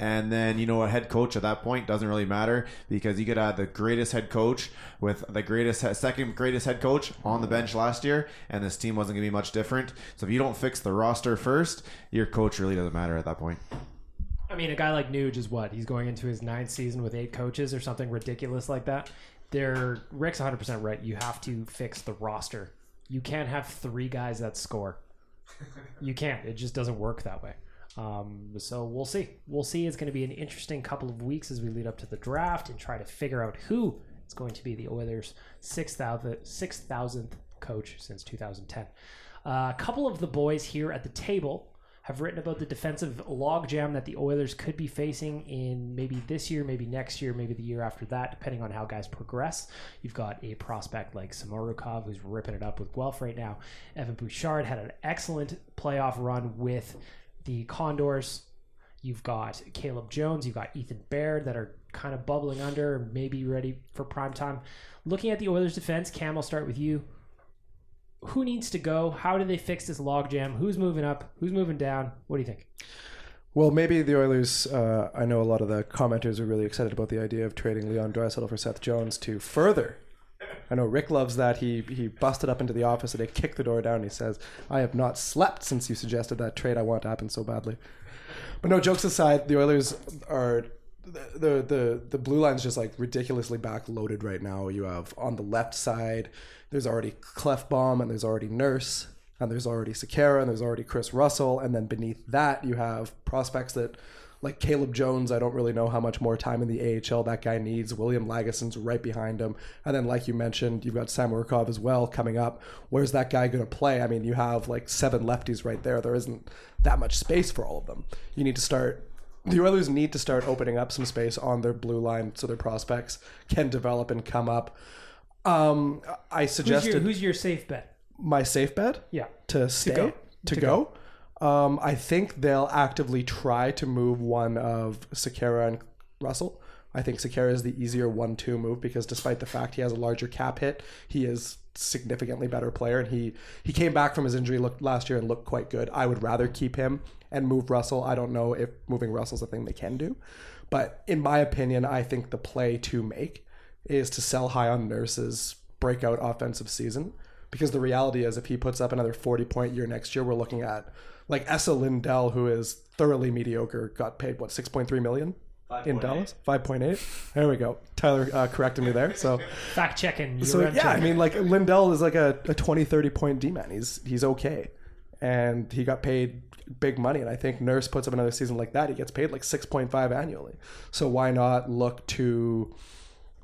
And then, you know, a head coach at that point doesn't really matter because you could have the greatest head coach with the greatest, second greatest head coach on the bench last year, and this team wasn't going to be much different. So if you don't fix the roster first, your coach really doesn't matter at that point. I mean, a guy like Nuge is what? He's going into his ninth season with eight coaches or something ridiculous like that. They're Rick's 100% right. You have to fix the roster. You can't have three guys that score. You can't. It just doesn't work that way. Um, so we'll see. We'll see. It's going to be an interesting couple of weeks as we lead up to the draft and try to figure out who is going to be the Oilers' 6,000th 6,000th coach since 2010. Uh, a couple of the boys here at the table have written about the defensive logjam that the Oilers could be facing in maybe this year, maybe next year, maybe the year after that, depending on how guys progress. You've got a prospect like Samorukov who's ripping it up with Guelph right now. Evan Bouchard had an excellent playoff run with the Condors. You've got Caleb Jones, you've got Ethan Bear that are kind of bubbling under, maybe ready for prime time. Looking at the Oilers defense, Cam, I'll start with you. Who needs to go? How do they fix this logjam? Who's moving up? Who's moving down? What do you think? Well, maybe the Oilers. Uh, I know a lot of the commenters are really excited about the idea of trading Leon Draisaitl for Seth Jones to further. I know Rick loves that. He he busted up into the office and he kicked the door down. He says, "I have not slept since you suggested that trade. I want to happen so badly." But no jokes aside, the Oilers are the the the blue line's just like ridiculously backloaded right now. You have on the left side, there's already Klefbom and there's already Nurse and there's already Sekera and there's already Kris Russell, and then beneath that you have prospects that like Caleb Jones. I don't really know how much more time in the AHL that guy needs. William Lagesson's right behind him, and then like you mentioned, you've got Samorukov as well coming up. Where's that guy going to play? I mean, you have like seven lefties right there. There isn't that much space for all of them. You need to start the Oilers need to start opening up some space on their blue line so their prospects can develop and come up. Um, I Who's suggested your, who's your safe bet? my safe bet Yeah. to stay go. to To go. Um, I think they'll actively try to move one of Sekera and Russell. I think Sekera is the easier one-two move because despite the fact he has a larger cap hit, he is significantly better player and he he came back from his injury looked last year and looked quite good. I would rather keep him and move Russell. I don't know if moving Russell's a thing they can do, but in my opinion, I think the play to make is to sell high on Nurse's breakout offensive season because the reality is if he puts up another 40 point year next year, we're looking at like Esa Lindell, who is thoroughly mediocre, got paid what 6.3 million in Dallas, 5.8. There we go. Tyler uh, corrected me there. So Fact checking. so You're yeah, I mean, like Lindell is like a, a 20, 30 point D man. He's he's okay, and he got paid big money. And I think Nurse puts up another season like that, he gets paid like six point five annually. So why not look to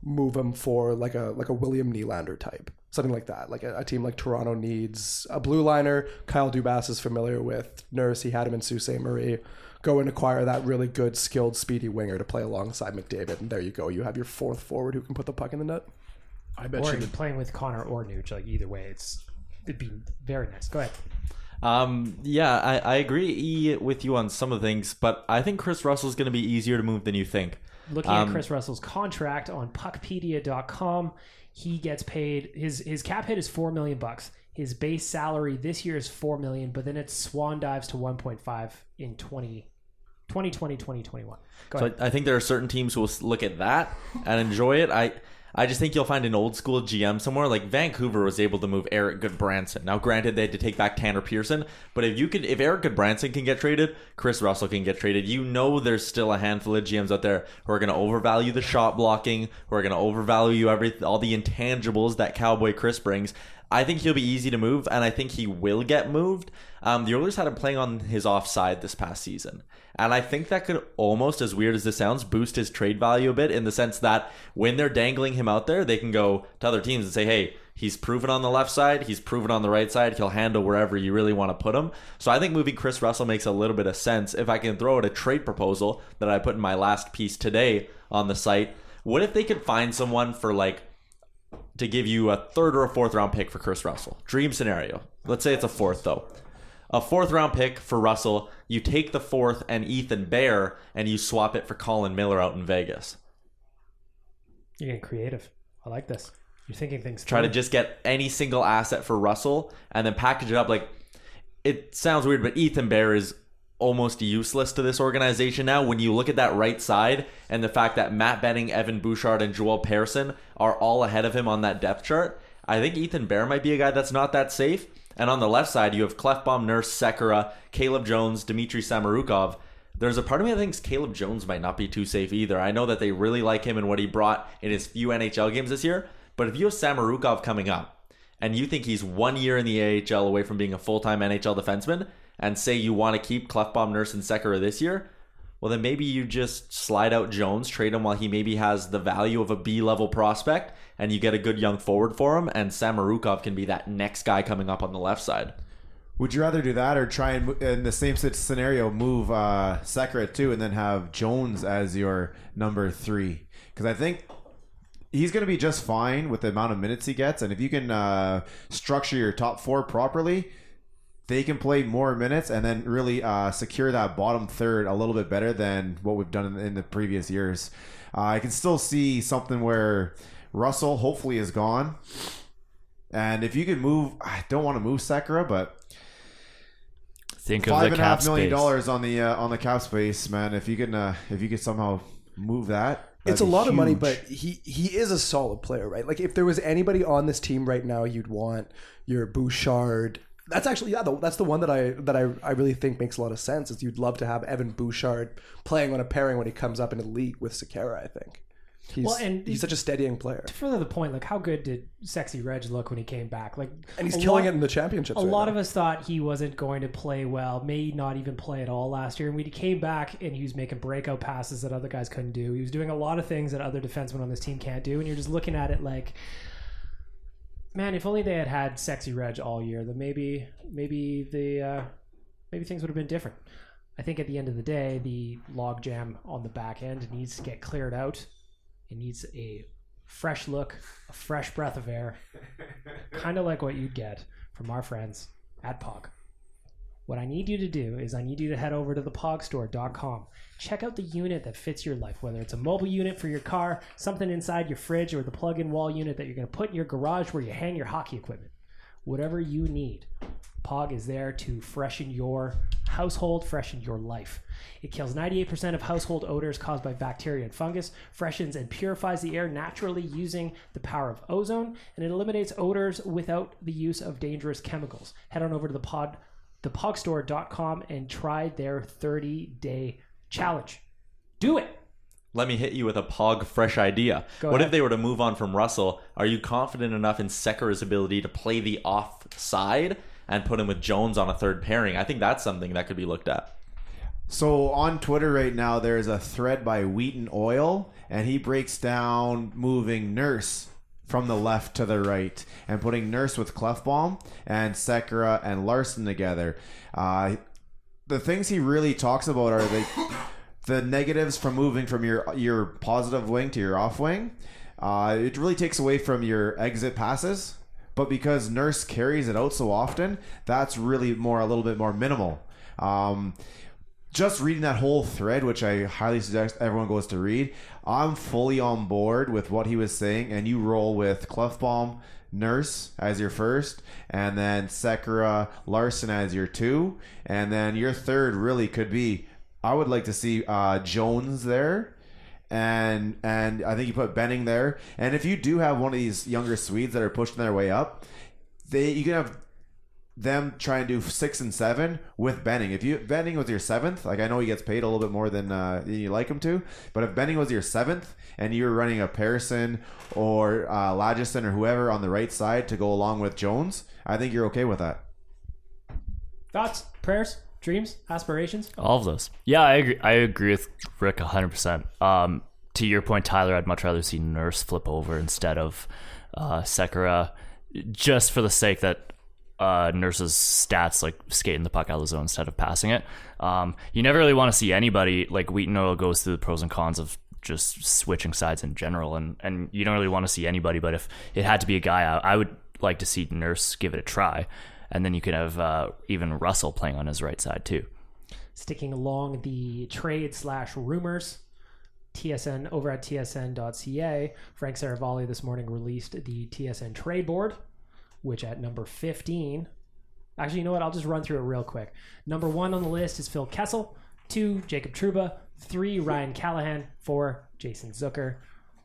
move him for like a like a William Nylander type, something like that. Like a, a team like Toronto needs a blue liner. Kyle Dubas is familiar with Nurse. He had him in Sault Ste. Marie. Go and acquire that really good, skilled, speedy winger to play alongside McDavid, and there you go. You have your fourth forward who can put the puck in the net. I bet or you. you're playing with Connor or Nuge. Like either way, it's it'd be very nice. Go ahead. Um, yeah, I, I agree with you on some of the things, but I think Kris Russell is going to be easier to move than you think. Looking Um, at Kris Russell's contract on puckpedia.com, he gets paid his his cap hit is 4 million bucks. His base salary this year is 4 million, but then it swan dives to 1.5 in 20 2020 2021. Go So. I, I think there are certain teams who will look at that and enjoy it. I I just think you'll find an old school GM somewhere. Like Vancouver was able to move Erik Gudbranson. Now, granted, they had to take back Tanner Pearson, but if you could, if Erik Gudbranson can get traded, Kris Russell can get traded. You know, there's still a handful of GMs out there who are going to overvalue the shot blocking, who are going to overvalue every all the intangibles that Cowboy Kris brings. I think he'll be easy to move, and I think he will get moved. Um, the Oilers had him playing on his offside this past season. And I think that could almost, as weird as this sounds, boost his trade value a bit in the sense that when they're dangling him out there, they can go to other teams and say, hey, he's proven on the left side, he's proven on the right side, he'll handle wherever you really want to put him. So I think moving Kris Russell makes a little bit of sense. If I can throw out a trade proposal that I put in my last piece today on the site, what if they could find someone for like to give you a third or a fourth round pick for Kris Russell. Dream scenario. Let's say it's a fourth though. A fourth round pick for Russell. You take the fourth and Ethan Bear and you swap it for Colin Miller out in Vegas. You're getting creative. I like this. You're thinking things Try to just get any single asset for Russell and then package it up like it sounds weird, but Ethan Bear is almost useless to this organization now. When you look at that right side and the fact that Matt Benning, Evan Bouchard, and Joel Persson are all ahead of him on that depth chart, I think Ethan Bear might be a guy that's not that safe. And on the left side, you have Klefbom, Nurse, Sekera, Caleb Jones, Dmitri Samorukov. There's a part of me that thinks Caleb Jones might not be too safe either. I know that they really like him and what he brought in his few NHL games this year, but if you have Samorukov coming up, and you think he's one year in the AHL away from being a full time NHL defenseman, and say you want to keep Klefbom, Nurse, and Sekera this year, well, then maybe you just slide out Jones, trade him while he maybe has the value of a B level prospect, and you get a good young forward for him, and Samorukov can be that next guy coming up on the left side. Would you rather do that or try and in the same scenario move uh, Sekera too, and then have Jones as your number three? Because I think he's going to be just fine with the amount of minutes he gets, and if you can uh, structure your top four properly, they can play more minutes and then really uh, secure that bottom third a little bit better than what we've done in, in the previous years. Uh, I can still see something where Russell hopefully is gone. And if you could move, I don't want to move Sekera, but Think of five the and a half million space. dollars on the uh, on the cap space, man. If you can, uh, if you could somehow move that, It's a that'd be lot of money, but he he is a solid player, right? Like if there was anybody on this team right now, you'd want your Bouchard. That's actually yeah, the, that's the one that I that I, I really think makes a lot of sense. Is you'd love to have Evan Bouchard playing on a pairing when he comes up into the league with Sekera. I think he's Well, and he's such a steadying player, To further the point, like how good did Sexy Reg look when he came back? Like, and he's killing lot- it in the championships. A right lot now. of us thought he wasn't going to play well, may not even play at all last year. And when he came back and he was making breakout passes that other guys couldn't do, he was doing a lot of things that other defensemen on this team can't do. And you're just looking at it like, man, if only they had had sexy Reg all year, then maybe maybe the uh, maybe things would have been different. I think at the end of the day, the logjam on the back end needs to get cleared out. It needs a fresh look, a fresh breath of air, kind of like what you'd get from our friends at Pog. What I need you to do is I need you to head over to thepogstore.com. Check out the unit that fits your life, whether it's a mobile unit for your car, something inside your fridge, or the plug-in wall unit that you're going to put in your garage where you hang your hockey equipment. Whatever you need, Pog is there to freshen your household, freshen your life. It kills 98% of household odors caused by bacteria and fungus, freshens and purifies the air naturally using the power of ozone, and it eliminates odors without the use of dangerous chemicals. Head on over to the pod thepogstore.com and try their 30-day challenge. Do it. Let me hit you with a Pog fresh idea. Go what ahead. if they were to move on from Russell? Are you confident enough in Sekera's ability to play the offside and put him with Jones on a third pairing? I think that's something that could be looked at. So on Twitter right now, there's a thread by Wheaton Oil, and he breaks down moving Nurse from the left to the right and putting Nurse with Klefbom and Sekera and Larsson together. Uh, the things he really talks about are the the negatives from moving from your your positive wing to your off wing. Uh, it really takes away from your exit passes, but because Nurse carries it out so often, that's really more a little bit more minimal. Um, just reading that whole thread, which I highly suggest everyone goes to read, I'm fully on board with what he was saying. And you roll with Klefbom, Nurse as your first, and then Sekera, Larsson as your two, and then your third really could be. I would like to see uh, Jones there. And and I think you put Benning there. And if you do have one of these younger Swedes that are pushing their way up, they you can have them try and do six and seven with Benning. If you Benning was your seventh, like I know he gets paid a little bit more than, uh, you like him to, but if Benning was your seventh and you were running a Persson or uh, Lagesson or whoever on the right side to go along with Jones, I think you're okay with that. Thoughts, prayers, dreams, aspirations? All of those. Yeah, I agree. I agree with Rick 100%. Um, to your point, Tyler, I'd much rather see Nurse flip over instead of uh, Sekera, just for the sake that uh, Nurse's stats like skating the puck out of the zone instead of passing it. Um, you never really want to see anybody like Wheaton Oil goes through the pros and cons of just switching sides in general, and and you don't really want to see anybody. But if it had to be a guy, I, I would like to see Nurse give it a try, and then you could have uh, even Russell playing on his right side too. Sticking along the trade slash rumors, TSN over at tsn.ca, Frank Seravalli this morning released the TSN trade board, which at number 15, actually, you know what? I'll just run through it real quick. Number one on the list is Phil Kessel, two, Jacob Trouba, three, Ryan Callahan, four, Jason Zucker,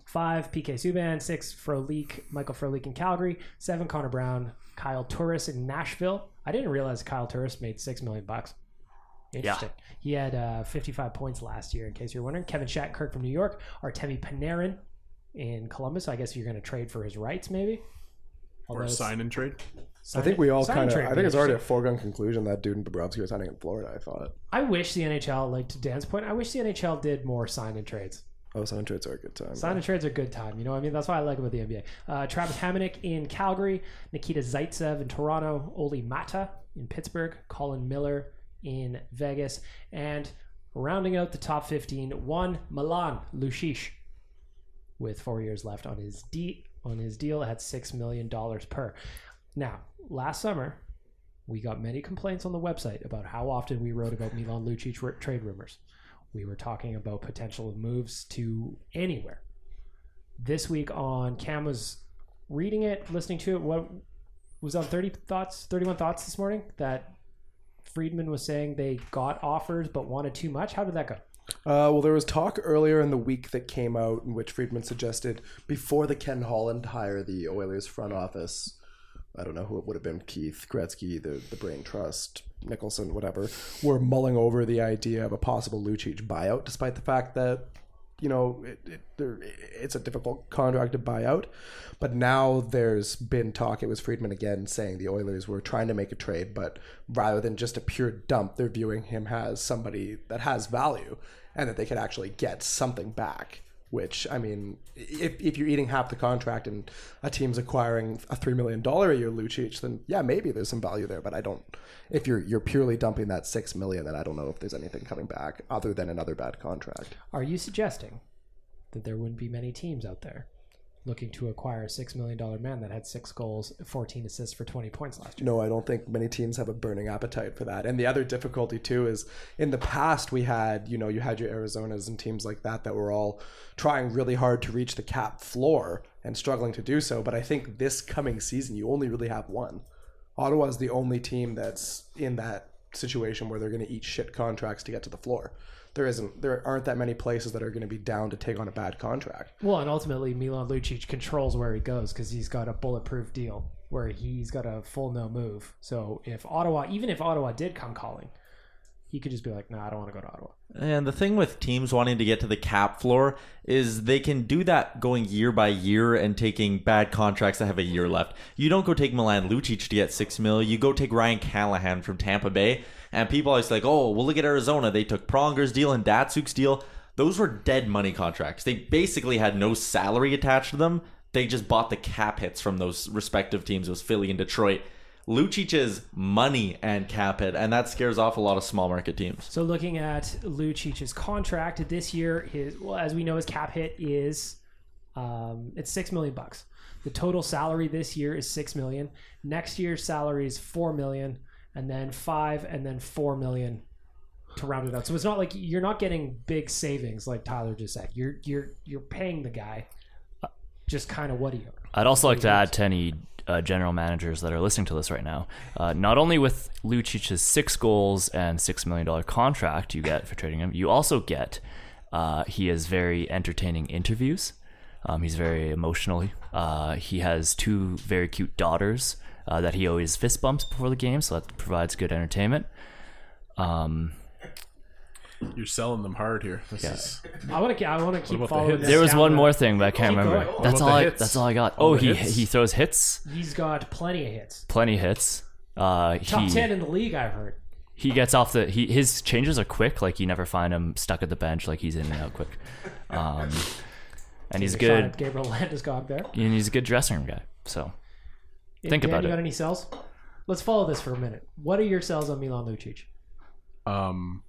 five, PK Subban, six, Frolik, Michael Frolik in Calgary, seven, Connor Brown, Kyle Turris in Nashville. I didn't realize Kyle Turris made six million bucks. Interesting. He had uh, 55 points last year, in case you're wondering. Kevin Shattenkirk from New York, Artemi Panarin in Columbus. I guess you're going to trade for his rights, maybe. Or Although a sign and trade. I think we all kind of. I think it's already a foregone conclusion that dude and Bobrovsky was signing in Florida. I thought. I wish the NHL, like to Dan's point, I wish the NHL did more sign and trades. Oh, sign and trades are a good time. Sign and trades are a good time. You know what I mean? That's why I like about the NBA. Uh, Travis Hamonic in Calgary, Nikita Zaitsev in Toronto, Olli Maatta in Pittsburgh, Colin Miller in Vegas, and rounding out the top 15, one Milan Lucic with four years left on his de- on his deal at six million dollars per. Now, last summer, we got many complaints on the website about how often we wrote about Milan Lucic r- trade rumors. We were talking about potential moves to anywhere. This week on Cam was reading it, listening to it. What was on thirty thoughts, thirty one thoughts this morning that Friedman was saying they got offers but wanted too much. How did that go? Uh, well, there was talk earlier in the week that came out in which Friedman suggested before the Ken Holland hire the Oilers front office. I don't know who it would have been Keith Gretzky, the, the Brain Trust, Nicholson, whatever, were mulling over the idea of a possible Lucic buyout, despite the fact that you know it, it, it's a difficult contract to buy out. But now there's been talk. It was Friedman again saying the Oilers were trying to make a trade, but rather than just a pure dump, they're viewing him as somebody that has value and that they could actually get something back. Which I mean, if if you're eating half the contract and a team's acquiring a three million dollar a year Lucic, then yeah, maybe there's some value there. But I don't. If you're you're purely dumping that six million, then I don't know if there's anything coming back other than another bad contract. Are you suggesting that there wouldn't be many teams out there looking to acquire a six million dollar man that had six goals, fourteen assists for twenty points last year? No, I don't think many teams have a burning appetite for that. And the other difficulty too is in the past we had, you know, you had your Arizonas and teams like that that were all trying really hard to reach the cap floor and struggling to do so. But I think this coming season you only really have one. Ottawa is the only team that's in that situation where they're going to eat shit contracts to get to the floor. There isn't there aren't that many places that are going to be down to take on a bad contract. Well, and ultimately Milan Lucic controls where he goes because he's got a bulletproof deal where he's got a full no move. So if Ottawa, even if Ottawa did come calling, he could just be like, "No, I don't want to go to Ottawa." And the thing with teams wanting to get to the cap floor is they can do that going year by year and taking bad contracts that have a year left. You don't go take Milan Lucic to get six mil. You go take Ryan Callahan from Tampa Bay. And people always like, oh, well, look at Arizona. They took Pronger's deal and Datsyuk's deal. Those were dead money contracts. They basically had no salary attached to them. They just bought the cap hits from those respective teams. It was Philly and Detroit. Lucic is money and cap hit, and that scares off a lot of small market teams. So looking at Lucic's contract this year, his well, as we know, his cap hit is um, it's six million bucks. The total salary this year is six million. Next year's salary is four million, and then five, and then four million to round it out. So it's not like you're not getting big savings like Tyler just said. You're you're you're paying the guy just kind of what he. I'd also like to add to any uh, general managers that are listening to this right now. Uh, not only with Lucic's six goals and six million dollar contract you get for trading him, you also get uh, he has very entertaining interviews. Um, he's very emotional. Uh, he has two very cute daughters uh, that he always fist bumps before the game, so that provides good entertainment. Um, You're selling them hard here. This Yeah. is I want to I want to keep about the following. hits? this there was down one the- more thing, but I can't Keep remember. going. That's What all. about I, hits? that's all I got. All oh, the he hits? he throws hits, He's got plenty of hits. plenty hits. Uh, Top he, ten in the league, I've heard. he gets off the he his changes are quick like you never find him stuck at the bench like he's in and out quick um and he's Take a shot good at Gabriel Landeskog there. and he's a good dressing room guy so Think Dan, about you it. got any cells? Let's follow this for a minute. What are your cells on Milan Lucic? um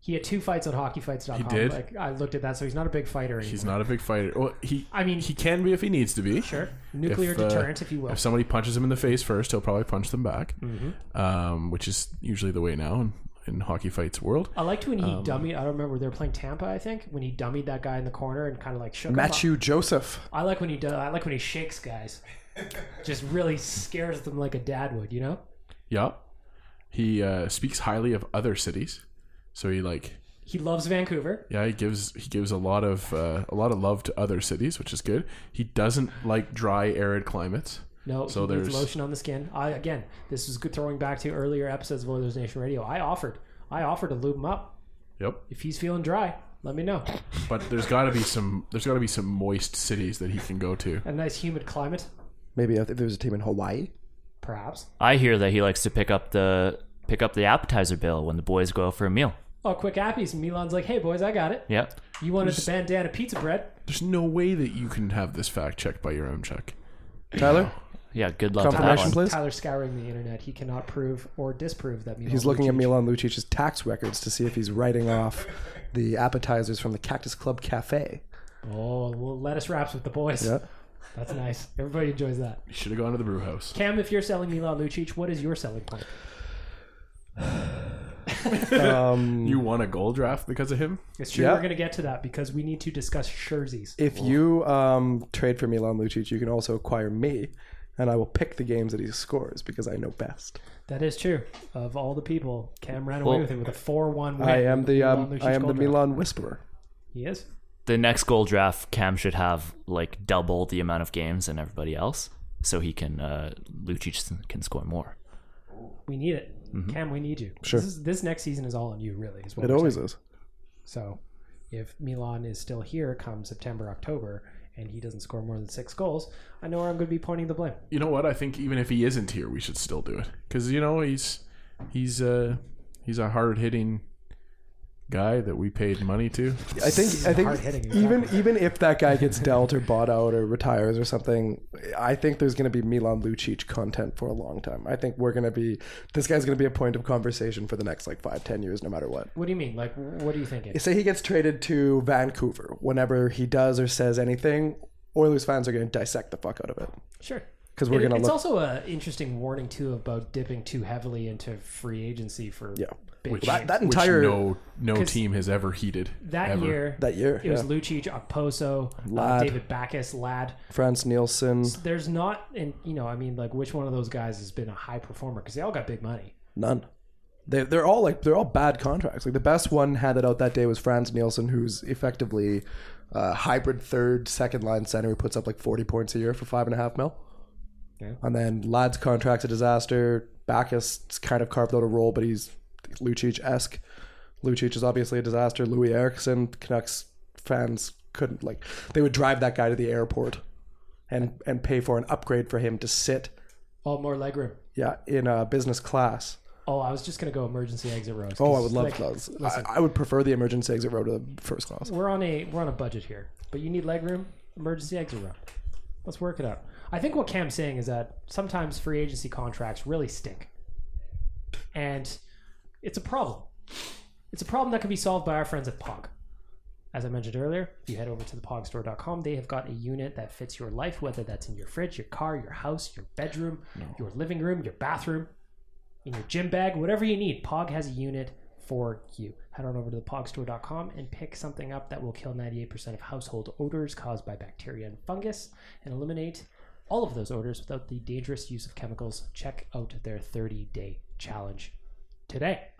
He had two fights on hockeyfights.com. He did? Like, I looked at that, so he's not a big fighter anymore. he's not a big fighter. Well, he I mean, he can be if he needs to be. Sure. Nuclear If, uh, deterrent, if you will. If somebody punches him in the face first, he'll probably punch them back, Mm-hmm. um, which is usually the way now in, in hockey fights world. I liked when he Um, dummied. I don't remember they were playing Tampa. I think when he dummied that guy in the corner and kind of like shook him up. Mathieu Joseph. I like when he does. I like when he shakes guys. Just really scares them like a dad would. You know. Yeah, he uh, speaks highly of other cities, so he like He loves Vancouver. yeah he gives he gives a lot of uh, a lot of love to other cities, which is good. He doesn't like dry arid climates. No, So he there's- lotion on the skin. I again, this is good throwing back to earlier episodes of Oilers Nation Radio. I offered, I offered to lube him up. Yep, If he's feeling dry, let me know. but there's got to be some there's got to be some moist cities that he can go to. A nice humid climate, Maybe if there's a team in Hawaii. perhaps. i hear that he likes to pick up the pick up the appetizer bill when the boys go out for a meal Oh, quick appies. Milan's like, hey boys, I got it. Yep. You wanted Just- the bandana pizza bread? There's no way that you can have this fact checked by your own check. Tyler, Yeah. Good luck with that confirmation, one. please. Tyler scouring the internet. He cannot prove or disprove that Milan. He's looking at Lucic- Milan Lucic's tax records to see if he's writing off the appetizers from the Cactus Club Cafe. Oh, well, lettuce wraps with the boys. Yeah. That's nice. Everybody enjoys that. You should have gone to the brew house. Cam, if you're selling Milan Lucic, what is your selling point? Um, You won a gold draft because of him. It's true. Yeah. We're going to get to that because we need to discuss jerseys. if you um, trade for Milan Lucic, you can also acquire me, and I will pick the games that he scores because I know best. That is true. Of all the people, Cam ran away Well, with it with a four-one win. I am with the Milan um, I am the gold draft. Milan whisperer. He is. The next goal draft, Cam should have like double the amount of games than everybody else, so he can uh, Lucic can score more. We need it. Cam, we need you. Mm-hmm. Sure. This, is, this next season is all on you, really. Is what It always saying. is. So, if Milan is still here come September, October, and he doesn't score more than six goals, I know where I'm going to be pointing the blame. You know what? I think even if he isn't here, we should still do it because you know he's he's uh he's a hard hitting guy that we paid money to. I think I think even even if that guy gets dealt or bought out or retires or something, I think there's going to be Milan Lucic content for a long time. I think we're going to be this guy's going to be a point of conversation for the next like five ten years, no matter what. What do you mean? Like, what are you thinking? Say he gets traded to Vancouver. Whenever he does or says anything, Oilers fans are going to dissect the fuck out of it. Sure because we're It- gonna It's look- also an interesting warning too about dipping too heavily into free agency for Yeah. Big Which, games. that which entire- no no 'Cause team has ever heated that ever. year. That year, it was yeah. Lucic, Okposo, uh, Ladd. David Backes, Ladd. Frans Nielsen, There's not, and you know, I mean, like, which one of those guys has been a high performer? Because they all got big money. none. They they're all like they're all bad contracts. Like the best one handed out that day was Frans Nielsen, who's effectively a hybrid third, second line center who puts up like forty points a year for five and a half mil. Yeah. And then Ladd's contract's a disaster. Backes kind of carved out a role, but he's Lucic esque. Lucic is obviously a disaster. Loui Eriksson, Canucks fans couldn't like they would drive that guy to the airport and and pay for an upgrade for him to sit All more legroom. yeah in a business class. Oh, I was just gonna go emergency exit rows. Oh, I would love like, those. I, I would prefer the emergency exit row to the first class. we're on a we're on a budget here, but you need legroom. Emergency exit row. Let's work it out. I think what Cam's saying is that sometimes free agency contracts really stink, and it's a problem. It's a problem that can be solved by our friends at Pog. As I mentioned earlier, if you head over to thepogstore.com, they have got a unit that fits your life, whether that's in your fridge, your car, your house, your bedroom, your living room, your bathroom, in your gym bag, whatever you need. Pog has a unit for you. Head on over to thepogstore.com and pick something up that will kill 98% of household odors caused by bacteria and fungus and eliminate all of those odors without the dangerous use of chemicals. Check out their 30 day challenge today.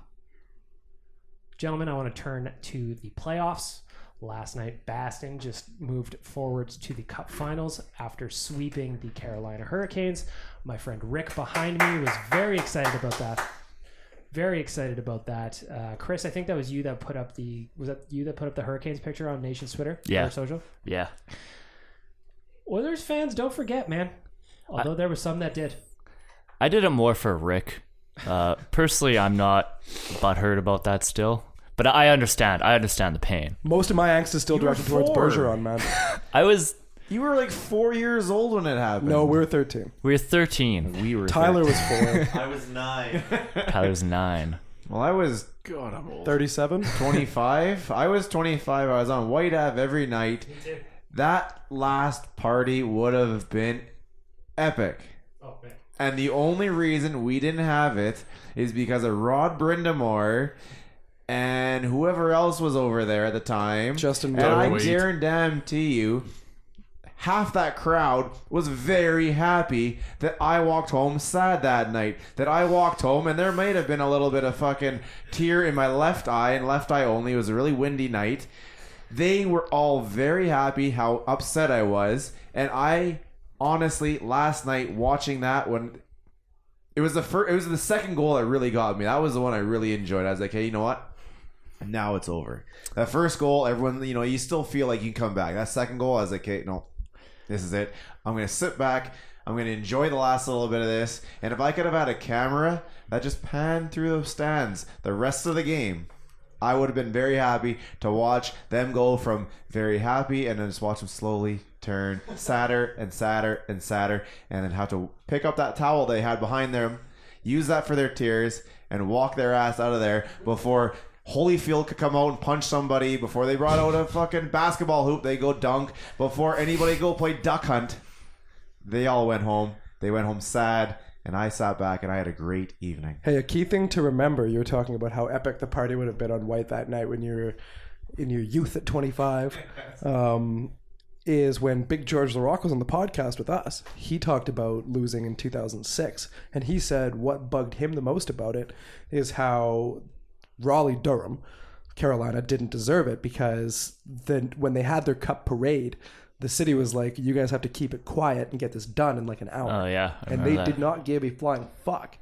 Gentlemen, I want to turn to the playoffs. Last night, Boston just moved forward to the Cup Finals after sweeping the Carolina Hurricanes. My friend Rick behind me was very excited about that. Very excited about that. Uh, Chris, I think that was you that put up the was that you that put up the Hurricanes picture on Nation's Twitter Yeah. or social. Yeah. Oilers fans, don't forget, man. Although there was some that did. I did it more for Rick. Uh, personally, I'm not butthurt about that still, but I understand. I understand the pain. Most of my angst is still You were directed towards four. Bergeron, man. I was. You were like four years old when it happened. No, we were 13. We were 13. we were. Tyler was four. I was nine. Tyler was nine. Well, I was God, I'm old. 37? 25. I was 25. I was on White Ave every night. That last party would have been epic. Oh man. And the only reason we didn't have it is because of Rod Brind'Amour and whoever else was over there at the time. Justin And I Wade. guarantee you, half that crowd was very happy that I walked home sad that night. That I walked home and there might have been a little bit of fucking tear in my left eye and left eye only. It was a really windy night. They were all very happy how upset I was. And I honestly, last night watching that when it was the first, it was the second goal that really got me. That was the one I really enjoyed. I was like, hey, you know what? Now it's over. That first goal, everyone, you know, you still feel like you can come back. That second goal, I was like, okay, no, this is it. I'm gonna sit back. I'm gonna enjoy the last little bit of this. And if I could have had a camera that just panned through those stands the rest of the game, I would have been very happy to watch them go from very happy and then just watch them slowly turn sadder and sadder and sadder and then have to pick up that towel they had behind them, use that for their tears, and walk their ass out of there before Holyfield could come out and punch somebody, before they brought out a fucking basketball hoop, they go dunk, before anybody go play duck hunt. They all went home. They went home sad, and I sat back and I had a great evening. Hey, a key thing to remember, you were talking about how epic the party would have been on White that night when you were in your youth at 25. Um, is when Big George Laraque was on the podcast with us. He talked about losing in 2006, and he said what bugged him the most about it is how Raleigh Durham, Carolina, didn't deserve it because then when they had their cup parade, the city was like, "You guys have to keep it quiet and get this done in like an hour." Oh, yeah, I and they that. did not give a flying fuck.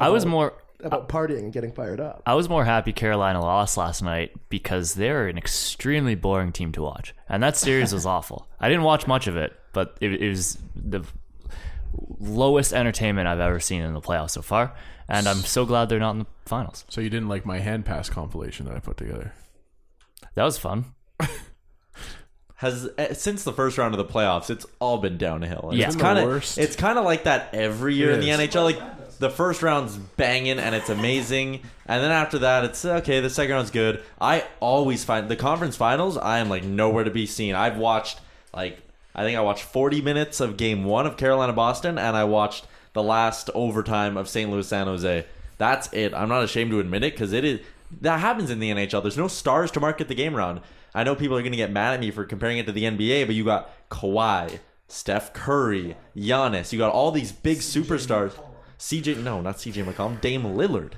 I was more about partying and getting fired up. I was more happy Carolina lost last night because they're an extremely boring team to watch, and that series was awful. I didn't watch much of it, but it, it was the lowest entertainment I've ever seen in the playoffs so far, and I'm so glad they're not in the finals. So you didn't like my hand pass compilation that I put together? That was fun. has eh, since the first round of the playoffs, it's all been downhill. And Yeah. it's It's kind of it's kind of like that every year It in the. NHL. Like the first round's banging and it's amazing, and then after that, it's okay. The second round's good. I always find the conference finals. I am like nowhere to be seen. I've watched like I think I watched 40 minutes of Game One of Carolina Boston, and I watched the last overtime of St. Louis San Jose. That's it. I'm not ashamed to admit it because it is that happens in the NHL. There's no stars to market the game around. I know people are going to get mad at me for comparing it to the NBA, but you got Kawhi, Steph Curry, Giannis. You got all these big superstars. CJ, no, not CJ McCollum, Dame Lillard.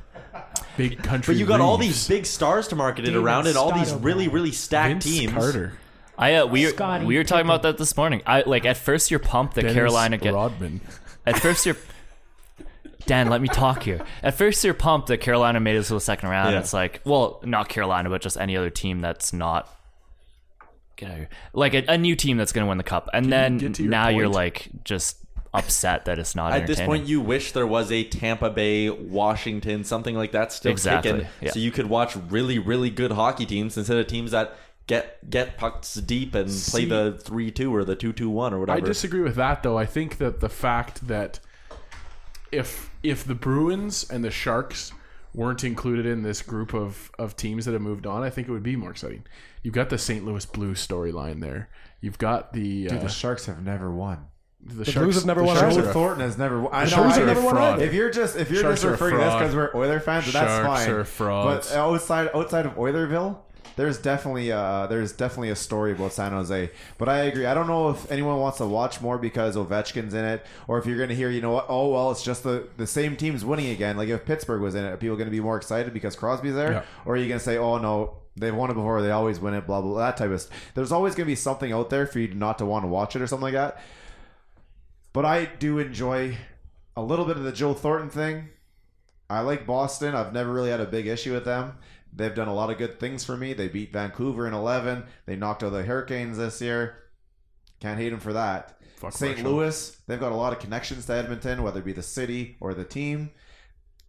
Big country. But you got all these big stars to market it Damon around, and all these really, really stacked Vince teams. Carter, I uh, we were, Scotty we were talking Pippen. about that this morning. I like at first you're pumped that Dennis Carolina get Rodman. At first, you're Dan. Let me talk here. At first, you're pumped that Carolina made it to the second round. Yeah. It's like, well, not Carolina, but just any other team that's not. Get out of here. Like a, a new team that's going to win the cup, and then get to your now you're like just upset that it's not. At this point, you wish there was a Tampa Bay, Washington, something like that still Exactly, kicking, yeah. so you could watch really, really good hockey teams instead of teams that get get pucks deep and play the three two or the two two one or whatever. I disagree with that though. I think that the fact that if if the Bruins and the Sharks weren't included in this group of, of teams that have moved on, I think it would be more exciting. You've got the St. Louis Blues storyline there. You've got the uh, Dude, the Sharks have never won. the, Blues have never won Sharks Joe either. are a- Thornton has never won. I know. Sharks I- are a fraud. If you're just if you're Sharks just referring to this because we're Oiler fans, that's Sharks fine. are. But outside outside of Oilerville, there's definitely uh there's definitely a story about San Jose. But I agree. I don't know if anyone wants to watch more because Ovechkin's in it, or if you're going to hear, you know what? Oh well, it's just the the same team's winning again. Like if Pittsburgh was in it, are people going to be more excited because Crosby's there, Yeah. or are you going to say, oh no? They've won it before. They always win it. Blah blah. blah that type of. St- There's always going to be something out there for you not to want to watch it or something like that. But I do enjoy a little bit of the Joe Thornton thing. I like Boston. I've never really had a big issue with them. They've done a lot of good things for me. They beat Vancouver in 11. They knocked out the Hurricanes this year. Can't hate them for that. Fuck St. Marshall. Louis, they've got a lot of connections to Edmonton, whether it be the city or the team.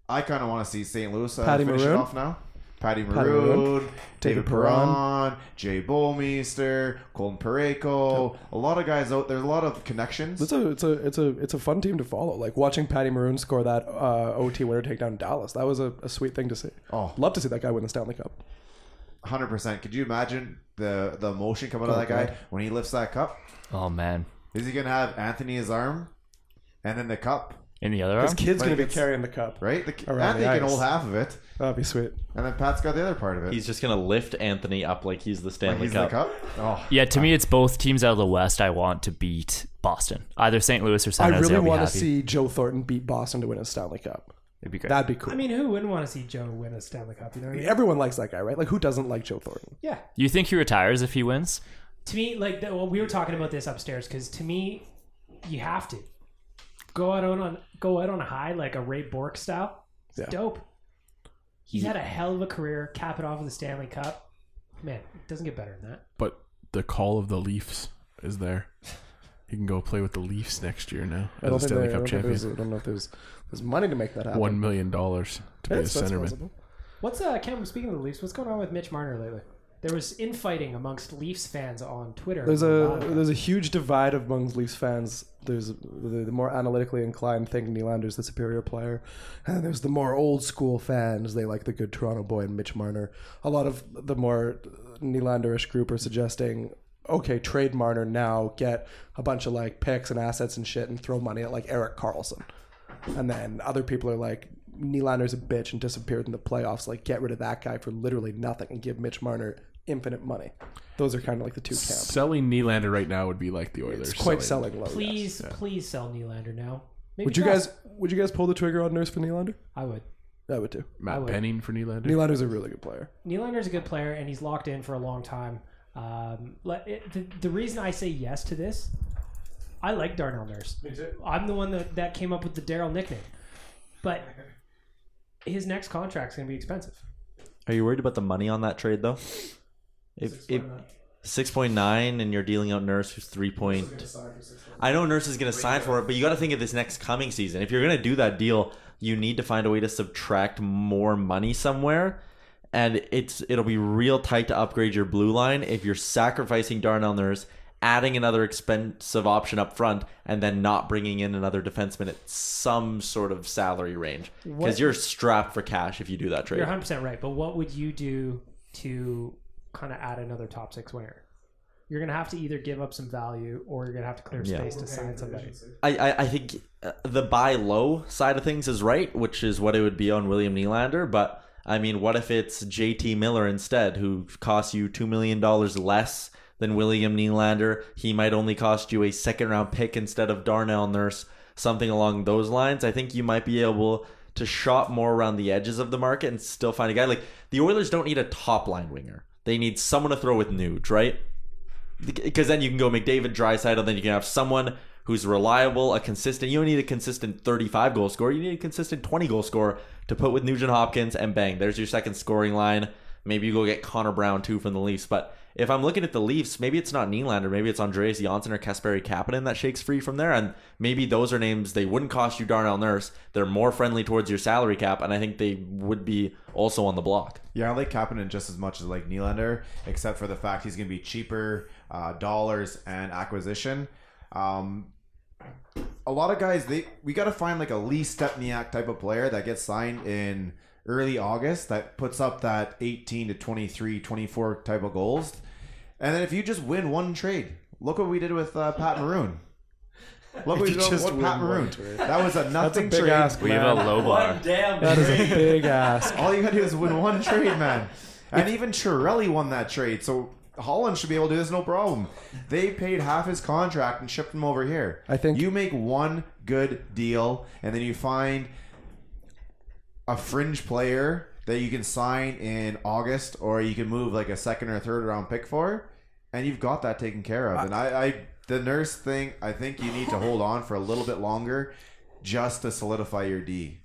I kind of want to see St. Louis uh, Patty finish it off now. Patty Patty Maroon, Maroon, David David Perron, Jay Bouwmeester, Colin Parayko. A lot of guys out there. A lot of connections. It's a it's a it's a it's a fun team to follow. Like watching Patty Maroon score that uh, OT winner take down Dallas. That was a, a sweet thing to see. Oh. love to see that guy win the Stanley Cup. Hundred percent. Could you imagine the the emotion coming out of Oh, that guy when he lifts that cup? Oh man, Is he gonna have Anthony his arm, and then the cup, in the other His arm. kid's Like gonna be it's- carrying the cup. right? The, Around Anthony the can ice. hold half of it, That'd be sweet. and then Pat's got the other part of it. He's just gonna lift Anthony up like he's the Like Stanley he's Cup. the cup. Oh, Yeah, to me, it's both teams out of the West. I want to beat Boston, either St. Louis or San I Jose. really I'll be want to happy. see Joe Thornton beat Boston to win a Stanley Cup. It'd be great. That'd be cool. I mean, who wouldn't want to see Joe win a Stanley Cup? You know what I mean? everyone likes that guy, right? Like who doesn't like Joe Thornton? Yeah. you think he retires if he wins? To me, like, the, well, we were talking about this upstairs because to me, you have to go out on go out on a high like a Ray Bourque style. It's Yeah. dope. He's had a hell of a career. Cap it off with the Stanley Cup. Man, it doesn't get better than that. But the call of the Leafs is there. He can go play with the Leafs next year now as a Stanley there- I Cup don't think there's- champion. I don't know if there's there's money to make that happen. One million dollars to be a That's- that's centerman. possible. What's uh, Cam? Speaking of the Leafs, what's going on with Mitch Marner lately? There was infighting amongst Leafs fans on Twitter. There's a there's a huge divide among Leafs fans. There's the, the more analytically inclined think Nylander's the superior player, and there's the more old school fans. They like the good Toronto boy and Mitch Marner. A lot of the more Nylanderish group are suggesting, okay, trade Marner now, get a bunch of like picks and assets and shit, and throw money at like Erik Karlsson. And then other people are like, Nylander's a bitch and disappeared in the playoffs. Like, get rid of that guy for literally nothing and give Mitch Marner infinite money. Those are kind of like the two camps. Selling Nylander right now would be like the Oilers. It's quite selling low. yes. please, please sell Nylander now. Maybe Would you drop- guys would you guys pull the trigger on Nurse for Nylander? I would. I would too. Matt would. Penning for Nylander. Nylander's a really good player. Nylander's a good player, and he's locked in for a long time. Um, it, the, the reason I say yes to this, I like Darnell Nurse. I'm the one that, that came up with the Daryl nickname, but his next contract's going to be expensive. Are you worried about the money on that trade though? If if six point nine and you're dealing out Nurse who's three point, I know Nurse is going to sign for it, but you got to think of this next coming season. If you're going to do that deal, you need to find a way to subtract more money somewhere, and it's it'll be real tight to upgrade your blue line if you're sacrificing Darnell Nurse, adding another expensive option up front, and then not bringing in another defenseman at some sort of salary range because you're strapped for cash if you do that trade. You're 100 percent right, but what would you do to kind of add another top six winger? You're going to have to either give up some value, or you're going to have to clear Yeah. space to sign somebody. I, I, I think uh, the buy low side of things is right, which is what it would be on William Nylander. But I mean, what if it's JT Miller instead, who costs you $2 million less than William Nylander? He might only cost you a second round pick instead of Darnell Nurse, something along those lines. I think you might be able to shop more around the edges of the market and still find a guy. Like the Oilers don't need a top line winger, they need someone to throw with Nuge, right? because then you can go McDavid, Draisaitl, and then you can have someone who's reliable, a consistent. You don't need a consistent 35 goal scorer. You need a consistent 20 goal scorer to put with Nugent Hopkins, and bang, there's your second scoring line. Maybe you go get Connor Brown too from the Leafs. But if I'm looking at the Leafs, maybe it's not Nylander, maybe it's Andreas Johnsson or Kasperi Kapanen that shakes free from there, and maybe those are names they wouldn't cost you Darnell Nurse. They're more friendly towards your salary cap, and I think they would be also on the block. Yeah, I like Kapanen just as much as like Nylander, except for the fact he's going to be cheaper uh, dollars and acquisition. Um, a lot of guys, they we got to find like a Lee Stempniak type of player that gets signed in early August that puts up that 18 to 23, 24 type of goals. And then if you just win one trade, look what we did with uh, Pat Maroon. Look what we you did just with win Pat Maroon. trade. That was a That's a nothing big trade. ask, We have a low bar. Damn, That is a big ask. All you gotta do is win one trade, man. And even Chiarelli won that trade, so Holland should be able to do this no problem. They paid half his contract and shipped him over here. I think- you make one good deal, and then you find a fringe player that you can sign in August, or you can move like a second or third round pick for, and you've got that taken care of. And I, I the nurse thing, I think you need to hold on for a little bit longer, just to solidify your D.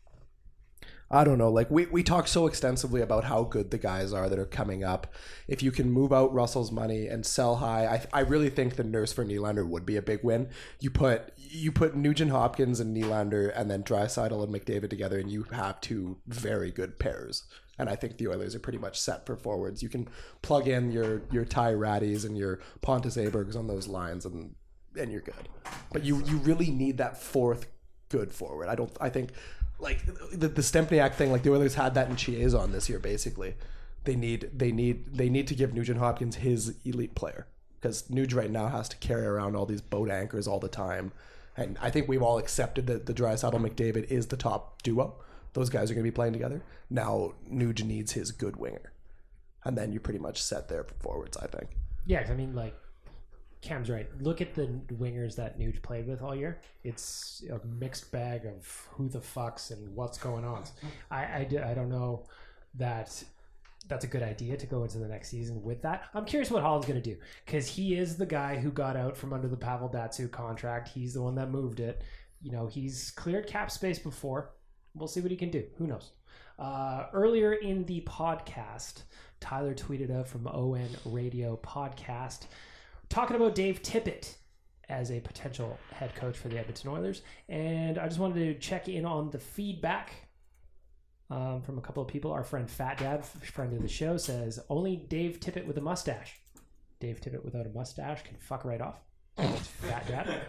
I don't know. Like we, we talk so extensively about how good the guys are that are coming up. If you can move out Russell's money and sell high, I, I really think the nurse for Nylander would be a big win. You put you put Nugent Hopkins and Nylander and then Draisaitl and McDavid together, and you have two very good pairs. And I think the Oilers are pretty much set for forwards. You can plug in your your Ty Ratties and your Pontus Abergs on those lines, and and you're good. But you you really need that fourth good forward. I don't. I think like the the Stempniak thing. Like the Oilers had that in Chiasson this year. Basically, they need they need they need to give Nugent Hopkins his elite player because Nuge right now has to carry around all these boat anchors all the time. And I think we've all accepted that the Draisaitl McDavid is the top duo. Those guys are going to be playing together. Now Nuge needs his good winger, and then you're pretty much set there for forwards. I think. Yeah, I mean, like Cam's right. Look at the wingers that Nuge played with all year. It's a mixed bag of who the fucks and what's going on. I I don't know that that's a good idea to go into the next season with that. I'm curious what Holland's going to do because he is the guy who got out from under the Pavel Datsyuk contract. He's the one that moved it. You know, he's cleared cap space before. We'll see what he can do. Who knows? Uh, earlier in the podcast, Tyler tweeted out from ON Radio Podcast talking about Dave Tippett as a potential head coach for the Edmonton Oilers. And I just wanted to check in on the feedback um, from a couple of people. Our friend Fat Dad, friend of the show, says only Dave Tippett with a mustache. Dave Tippett without a mustache can fuck right off. That's Fat Dad.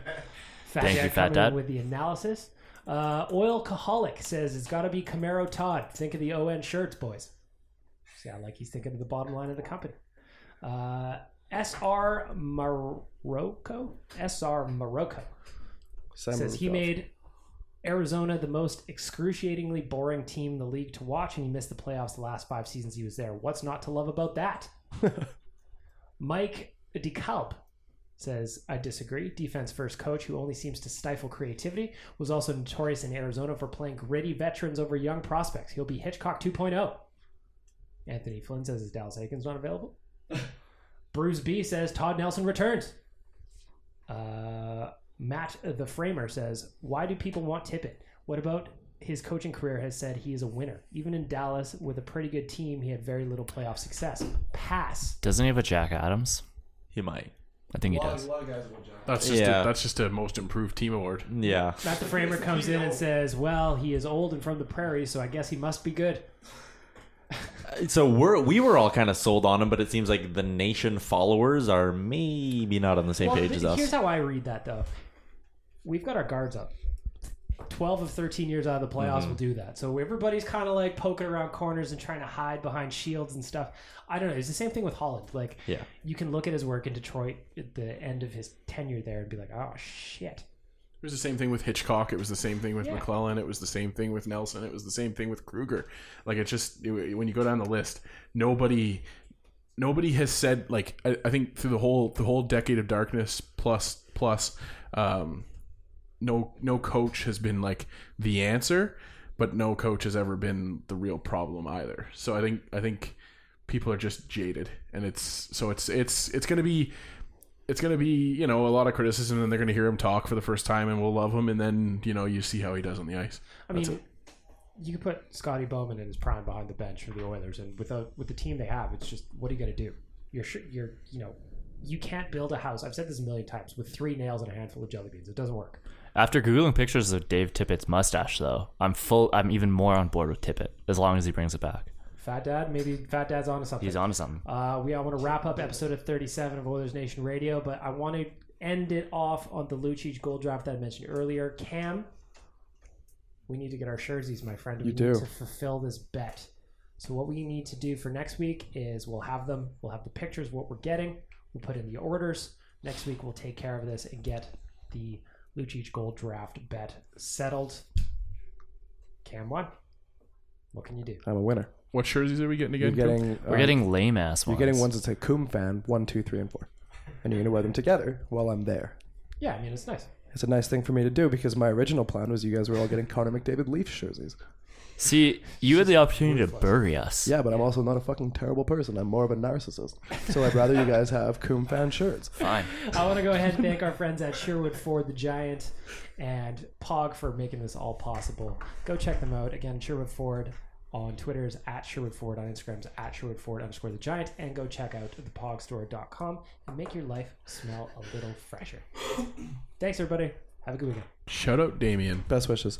Fat Thank Dad you, Fat Dad. with the analysis. Uh, Oil Caholic says it's got to be Camaro Todd. Think of the ON shirts, boys. Sound like he's thinking of the bottom line of the company. Uh, SR Morocco. SR Morocco Sam says he made Arizona the most excruciatingly boring team in the league to watch, and he missed the playoffs the last five seasons he was there. What's not to love about that? Mike DeKalb says, I disagree. Defense first coach who only seems to stifle creativity was also notorious in Arizona for playing gritty veterans over young prospects. He'll be Hitchcock 2.0. Anthony Flynn says, Is Dallas Eakins not available? Bruce B says, Todd Nelson returns. Uh, Matt uh, the Framer says, Why do people want Tippett? What about his coaching career has said he is a winner? Even in Dallas with a pretty good team, he had very little playoff success. Pass. Doesn't he have a Jack Adams? He might. I think he does. That's just Yeah. a, that's just a most improved team award. Yeah. Matt the Framer comes in and says, Well, he is old and from the prairie, so I guess he must be good. So we're we were all kind of sold on him, but it seems like the nation followers are maybe not on the same Well, page th- as us. Here's how I read that, though. We've got our guards up. 12 of 13 years out of the playoffs Mhm. will do that. So everybody's kind of like poking around corners and trying to hide behind shields and stuff. I don't know. It's the same thing with Holland. Like, Yeah. you can look at his work in Detroit at the end of his tenure there and be like, oh, shit. It was the same thing with Hitchcock. It was the same thing with Yeah. McLellan. It was the same thing with Nelson. It was the same thing with Krueger. Like it just it- when you go down the list, nobody nobody has said like I, I think through the whole the whole decade of darkness plus plus um no no coach has been like the answer, but no coach has ever been the real problem either. So I think I think people are just jaded and it's so it's it's it's going to be it's going to be you know a lot of criticism and they're going to hear him talk for the first time and we'll love him and then you know you see how he does on the ice I That's mean, it. you could put Scotty Bowman in his prime behind the bench for the Oilers, and with the with the team they have, it's just what are you going to do? You're you're you know you can't build a house. I've said this a million times with three nails and a handful of jelly beans. It doesn't work. After googling pictures of Dave Tippett's mustache, though, I'm full. I'm even more on board with Tippett as long as he brings it back. Fat Dad, maybe Fat Dad's on onto something. He's onto something. Uh, we all want to wrap up episode of 37 of Oilers Nation Radio, but I want to end it off on the Lucic gold draft that I mentioned earlier. Cam, we need to get our jerseys, my friend. We You need do. to fulfill this bet. So what we need to do for next week is we'll have them. We'll have the pictures, what we're getting. We'll put in the orders. Next week we'll take care of this and get the Lucic gold draft bet settled. Cam won. What can you do? I'm a winner. what jerseys are we getting You're again getting We're um, getting lame ass You're ones. getting ones that say Coom fan one, two, three, and four, and you're gonna wear them together while I'm there. Yeah, I mean it's nice. It's a nice thing for me to do because my original plan was you guys were all getting Connor McDavid Leafs jerseys. See, you had the opportunity to bury us. Yeah, but I'm also not a fucking terrible person. I'm more of a narcissist. So I'd rather you guys have Coom fan shirts. Fine. I want to go ahead and thank our friends at Sherwood Ford the Giant and Pog for making this all possible. Go check them out. Again, Sherwood Ford on Twitter is at Sherwood Ford, on Instagram is at Sherwood Ford underscore the Giant, and go check out thepogstore.com and make your life smell a little fresher. Thanks, everybody. Have a good weekend. shout out damien Best wishes.